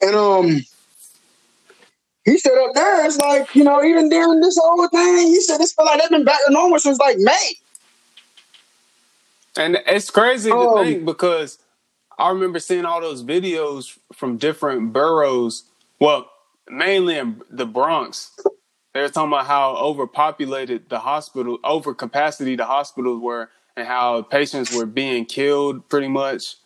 and um, he said up there, it's like you know, even during this whole thing, he said it's like they've been back to normal since like May. And it's crazy um, to think because I remember seeing all those videos from different boroughs. Well, mainly in the Bronx. They were talking about how overpopulated the hospital, over capacity the hospitals were, and how patients were being killed pretty much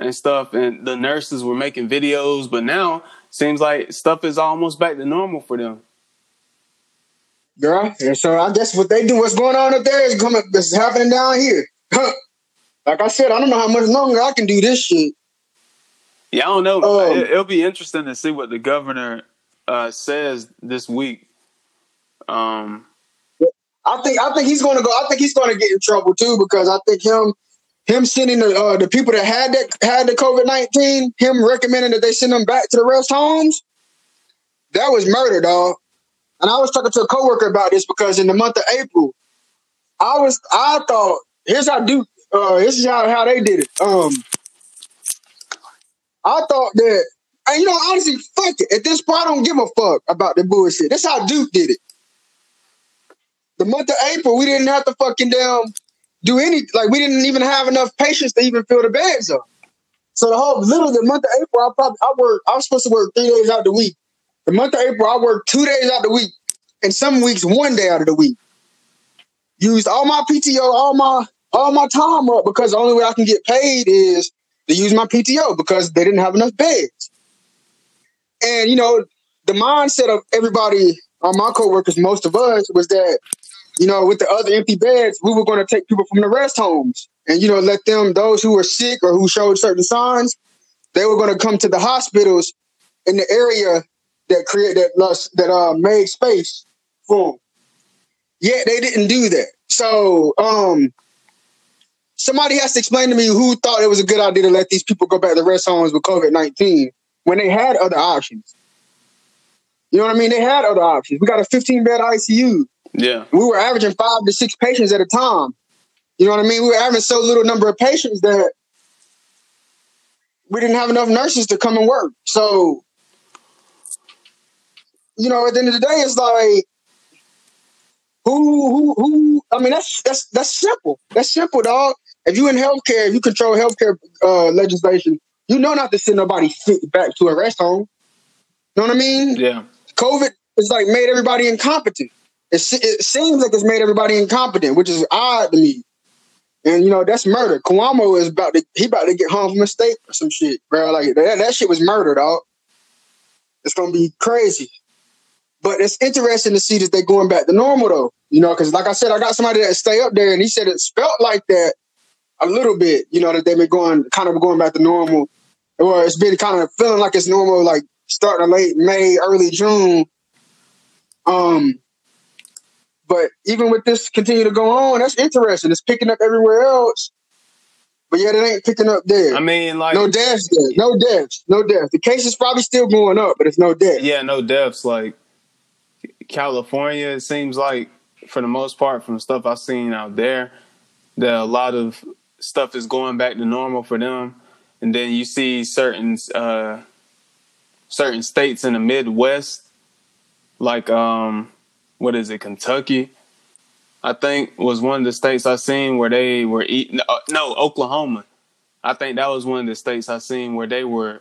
and stuff. And the nurses were making videos, but now seems like stuff is almost back to normal for them. Girl, and so I guess what they do, what's going on up there is coming, this is happening down here. like I said, I don't know how much longer I can do this shit. Yeah, I don't know. Um, it, will be interesting to see what the governor uh, says this week. Um, I think I think he's going to go. I think he's going to get in trouble too because I think him him sending the uh, the people that had that had the COVID nineteen, him recommending that they send them back to the rest homes. That was murder, dog. And I was talking to a coworker about this because in the month of April, I was I thought here's how do uh this is how, how they did it. Um I thought that and you know honestly, fuck it. At this point, I don't give a fuck about the bullshit. That's how Duke did it. The month of April, we didn't have to fucking damn do any like we didn't even have enough patients to even fill the beds up. So the whole literally the month of April, I probably I work I was supposed to work three days out of the week. The month of April, I worked two days out of the week, and some weeks one day out of the week. Used all my PTO, all my all my time up because the only way I can get paid is to use my PTO because they didn't have enough beds. And you know, the mindset of everybody, on my coworkers, most of us, was that you know, with the other empty beds, we were going to take people from the rest homes and, you know, let them, those who were sick or who showed certain signs, they were going to come to the hospitals in the area that create that, that uh, made space for them. Yet they didn't do that. So, um, somebody has to explain to me who thought it was a good idea to let these people go back to rest homes with COVID 19 when they had other options. You know what I mean? They had other options. We got a 15 bed ICU. Yeah. We were averaging five to six patients at a time. You know what I mean? We were having so little number of patients that we didn't have enough nurses to come and work. So, you know, at the end of the day, it's like who who who I mean that's that's that's simple. That's simple, dog. If you in healthcare, if you control healthcare uh, legislation, you know not to send nobody back to a rest home. You know what I mean? Yeah. COVID is like made everybody incompetent. It, it seems like it's made everybody incompetent, which is odd to me. And you know that's murder. Cuomo is about to he about to get home from a state or some shit, bro. Like that, that shit was murder, dog. It's gonna be crazy. But it's interesting to see that they're going back to normal though. You know, because like I said, I got somebody that stay up there and he said it felt like that a little bit, you know, that they've been going kind of going back to normal. Or it's been kind of feeling like it's normal, like starting late May, early June. Um, but even with this continue to go on, that's interesting. It's picking up everywhere else. But yet it ain't picking up there. I mean, like no deaths there. No deaths. No deaths. The case is probably still going up, but it's no deaths. Yeah, no deaths. Like California, it seems like for the most part, from stuff I've seen out there, that a lot of stuff is going back to normal for them. And then you see certain uh, certain states in the Midwest, like um, what is it, Kentucky? I think was one of the states I seen where they were eating. Uh, no, Oklahoma. I think that was one of the states I seen where they were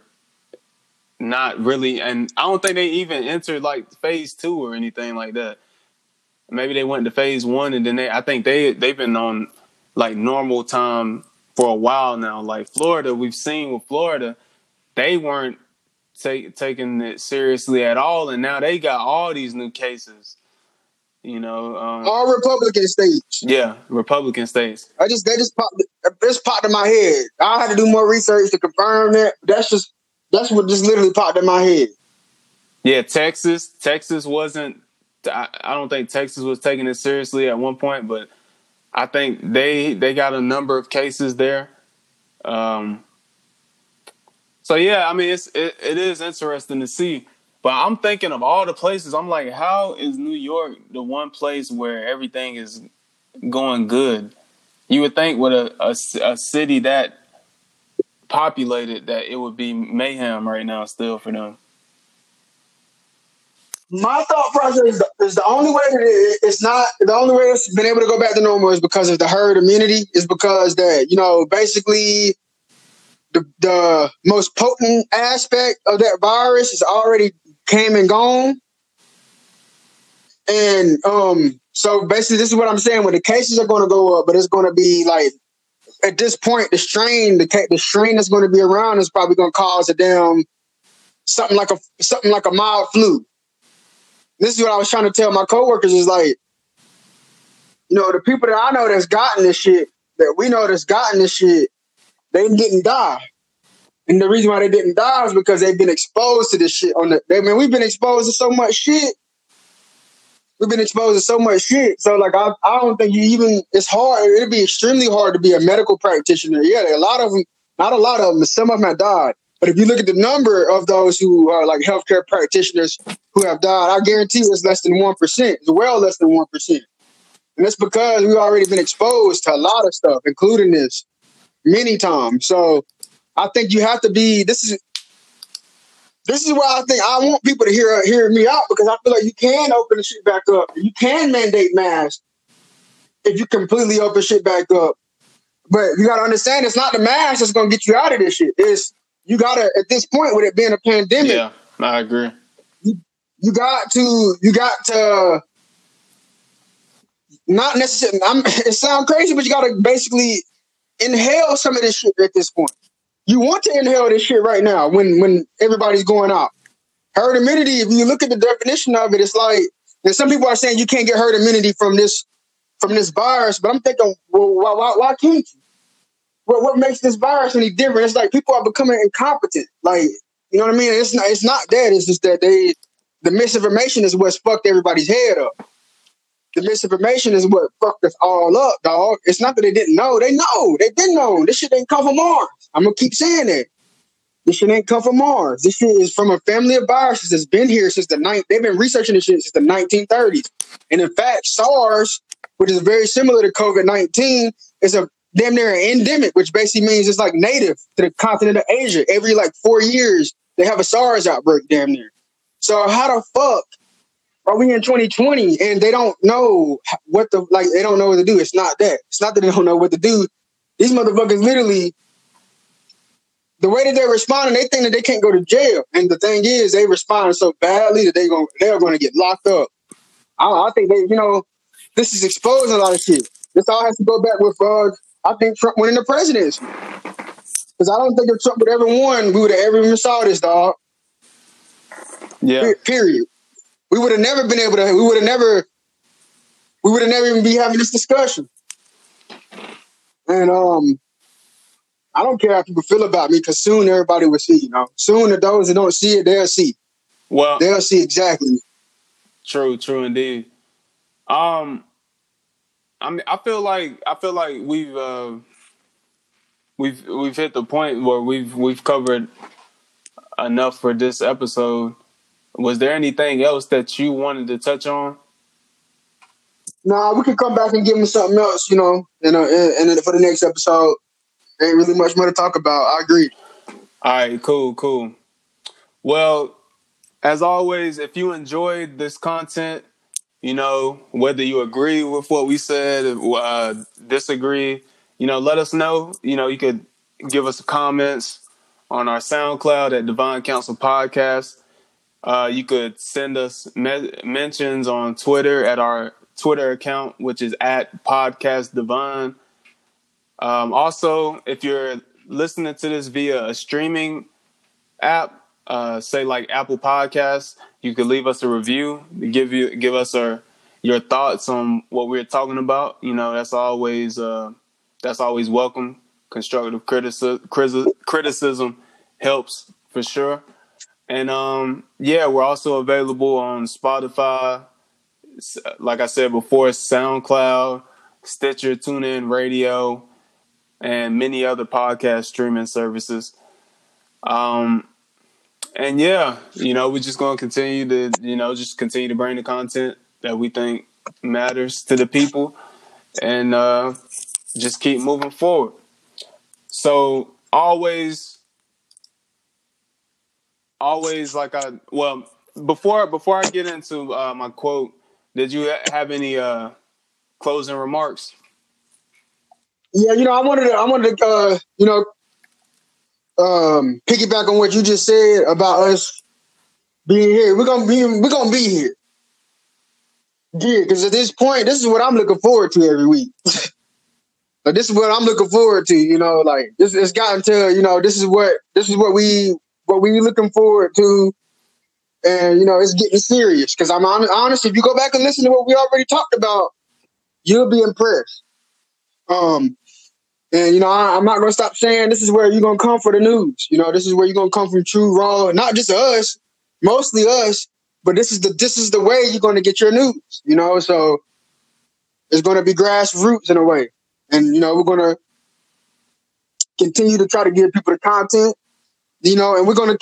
not really, and I don't think they even entered like phase two or anything like that. Maybe they went to phase one, and then they. I think they they've been on like normal time for a while now. Like Florida, we've seen with Florida, they weren't take, taking it seriously at all, and now they got all these new cases. You know, um, all Republican states. Yeah, Republican states. I just they just popped this popped in my head. I had to do more research to confirm that. That's just that's what just literally popped in my head. Yeah, Texas. Texas wasn't. I, I don't think Texas was taking it seriously at one point, but I think they they got a number of cases there. Um, So yeah, I mean, it's it, it is interesting to see. But I'm thinking of all the places. I'm like, how is New York the one place where everything is going good? You would think with a, a, a city that populated that it would be mayhem right now still for them. My thought process is the, is the only way that it, it's not the only way it's been able to go back to normal is because of the herd immunity. Is because that you know basically the the most potent aspect of that virus is already came and gone. And um, so basically, this is what I'm saying. When the cases are going to go up, but it's going to be like at this point, the strain, the the strain that's going to be around is probably going to cause a damn something like a something like a mild flu. This is what I was trying to tell my coworkers is like, you know, the people that I know that's gotten this shit, that we know that's gotten this shit, they didn't die. And the reason why they didn't die is because they've been exposed to this shit on the. I mean, we've been exposed to so much shit. We've been exposed to so much shit. So like, I, I don't think you even. It's hard. It'd be extremely hard to be a medical practitioner. Yeah, a lot of them. Not a lot of them. Some of them have died. But if you look at the number of those who are like healthcare practitioners who have died, I guarantee it's less than one percent. It's well less than one percent. And that's because we've already been exposed to a lot of stuff, including this, many times. So I think you have to be. This is this is why I think I want people to hear hear me out because I feel like you can open the shit back up. You can mandate masks if you completely open shit back up. But you gotta understand it's not the mask that's gonna get you out of this shit. It's you gotta at this point with it being a pandemic. Yeah, I agree. You, you got to you got to not necessarily. I'm, it sounds crazy, but you got to basically inhale some of this shit at this point you want to inhale this shit right now when when everybody's going out. Herd immunity, if you look at the definition of it, it's like and some people are saying you can't get herd immunity from this from this virus, but I'm thinking, well, why, why, why can't you? What, what makes this virus any different? It's like people are becoming incompetent. Like, you know what I mean? It's not it's not that. It's just that they the misinformation is what's fucked everybody's head up the misinformation is what fucked us all up, dog. It's not that they didn't know. They know. They didn't know. This shit ain't come from Mars. I'm gonna keep saying it. This shit ain't come from Mars. This shit is from a family of viruses that's been here since the ninth. They've been researching this shit since the 1930s. And in fact, SARS, which is very similar to COVID 19, is a damn near endemic, which basically means it's like native to the continent of Asia. Every like four years, they have a SARS outbreak, damn near. So how the fuck are we in 2020 and they don't know what the like they don't know what to do. It's not that. It's not that they don't know what to do. These motherfuckers literally the way that they're responding, they think that they can't go to jail. And the thing is, they respond so badly that they going they're going to get locked up. I, I, think they, you know, this is exposing a lot of shit. This all has to go back with, uh, I think Trump winning the presidency. Because I don't think if Trump would ever won, we would have ever even saw this, dog. Yeah. Period we would have never been able to. We would have never. We would have never even be having this discussion. And um, I don't care how people feel about me because soon everybody will see. You know, soon the those that don't see it, they'll see. Well, they'll see exactly. True, true indeed. Um, I mean, I feel like I feel like we've uh, we've we've hit the point where we've we've covered enough for this episode. Was there anything else that you wanted to touch on? Nah, we could come back and give him something else, you know, and, and for the next episode, ain't really much more to talk about. I agree. All right, cool, cool. Well, as always, if you enjoyed this content, you know, whether you agree with what we said, uh, disagree, you know, let us know. You know, you could give us comments on our SoundCloud at Divine Council Podcast. Uh, you could send us me- mentions on Twitter at our Twitter account, which is at Podcast Divine. Um, also, if you're listening to this via a streaming app, uh, say like Apple Podcasts, you could leave us a review, give you give us our your thoughts on what we're talking about. You know, that's always uh, that's always welcome. Constructive criticism criticism helps for sure. And um, yeah, we're also available on Spotify. Like I said before, SoundCloud, Stitcher, TuneIn Radio, and many other podcast streaming services. Um, and yeah, you know, we're just gonna continue to, you know, just continue to bring the content that we think matters to the people, and uh, just keep moving forward. So always, always like I well before before I get into uh, my quote, did you have any uh, closing remarks? Yeah, you know, I wanted to, I wanted to, uh, you know, um, piggyback on what you just said about us being here. We're gonna be, we're gonna be here. Yeah, because at this point, this is what I'm looking forward to every week. but this is what I'm looking forward to. You know, like this, it's gotten to, you know, this is what, this is what we, what we looking forward to. And you know, it's getting serious because I'm honest. If you go back and listen to what we already talked about, you'll be impressed. Um, and you know, I, am not gonna stop saying this is where you're gonna come for the news. You know, this is where you're gonna come from true raw, not just us, mostly us, but this is the this is the way you're gonna get your news. You know, so it's gonna be grassroots in a way, and you know, we're gonna continue to try to give people the content. You know, and we're gonna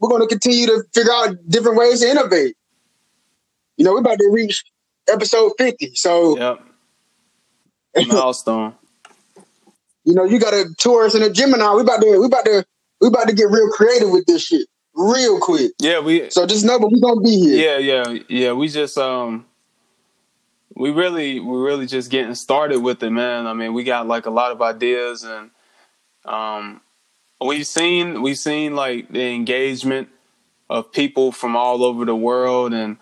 we're gonna continue to figure out different ways to innovate. You know, we're about to reach episode 50, so. Yep milestone. you know, you got a Taurus and a Gemini. We about to we about to we about to get real creative with this shit real quick. Yeah, we. So just know, but we gonna be here. Yeah, yeah, yeah. We just um, we really we really just getting started with it, man. I mean, we got like a lot of ideas and um, we've seen we've seen like the engagement of people from all over the world and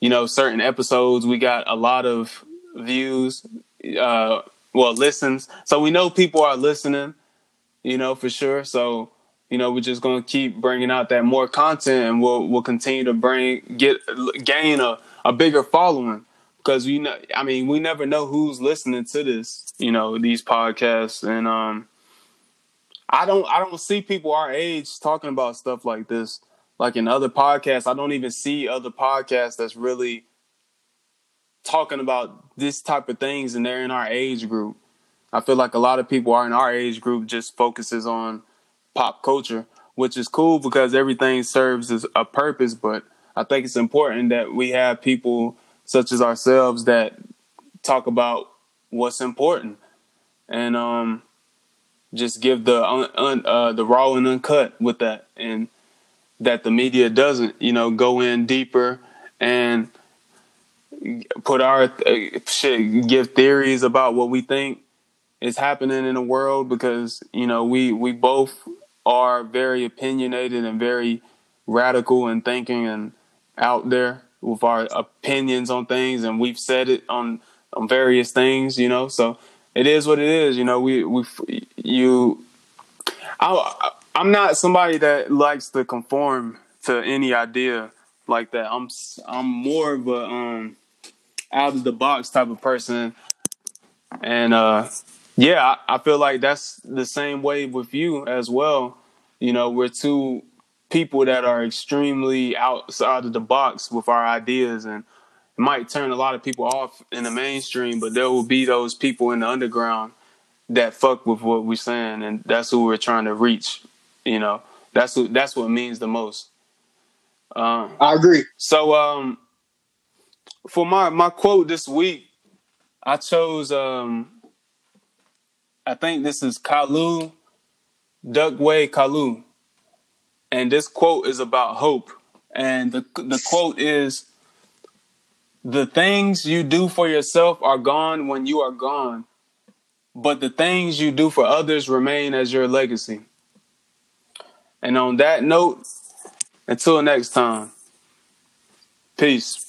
you know certain episodes we got a lot of views uh, well, listens. So we know people are listening, you know, for sure. So, you know, we're just going to keep bringing out that more content and we'll, we'll continue to bring, get, gain a, a bigger following because we know, I mean, we never know who's listening to this, you know, these podcasts. And, um, I don't, I don't see people our age talking about stuff like this. Like in other podcasts, I don't even see other podcasts that's really talking about this type of things and they're in our age group. I feel like a lot of people are in our age group just focuses on pop culture, which is cool because everything serves as a purpose, but I think it's important that we have people such as ourselves that talk about what's important and um, just give the un, uh, the raw and uncut with that and that the media doesn't, you know, go in deeper and put our uh, shit, give theories about what we think is happening in the world because you know we we both are very opinionated and very radical in thinking and out there with our opinions on things and we've said it on on various things you know? So it is what it is you know? We we you I I'm not somebody that likes to conform to any idea like that. I'm I'm more of a um out of the box type of person. And uh, yeah, I, I feel like that's the same way with you as well. You know, we're two people that are extremely outside of the box with our ideas and it might turn a lot of people off in the mainstream, but there will be those people in the underground that fuck with what we're saying and that's who we're trying to reach. You know, that's what that's what means the most. Um, I agree. So um for my my quote this week, I chose um I think this is Kalu Ndukwe Kalu. And this quote is about hope. And the the quote is the things you do for yourself are gone when you are gone, but the things you do for others remain as your legacy. And on that note, until next time, peace.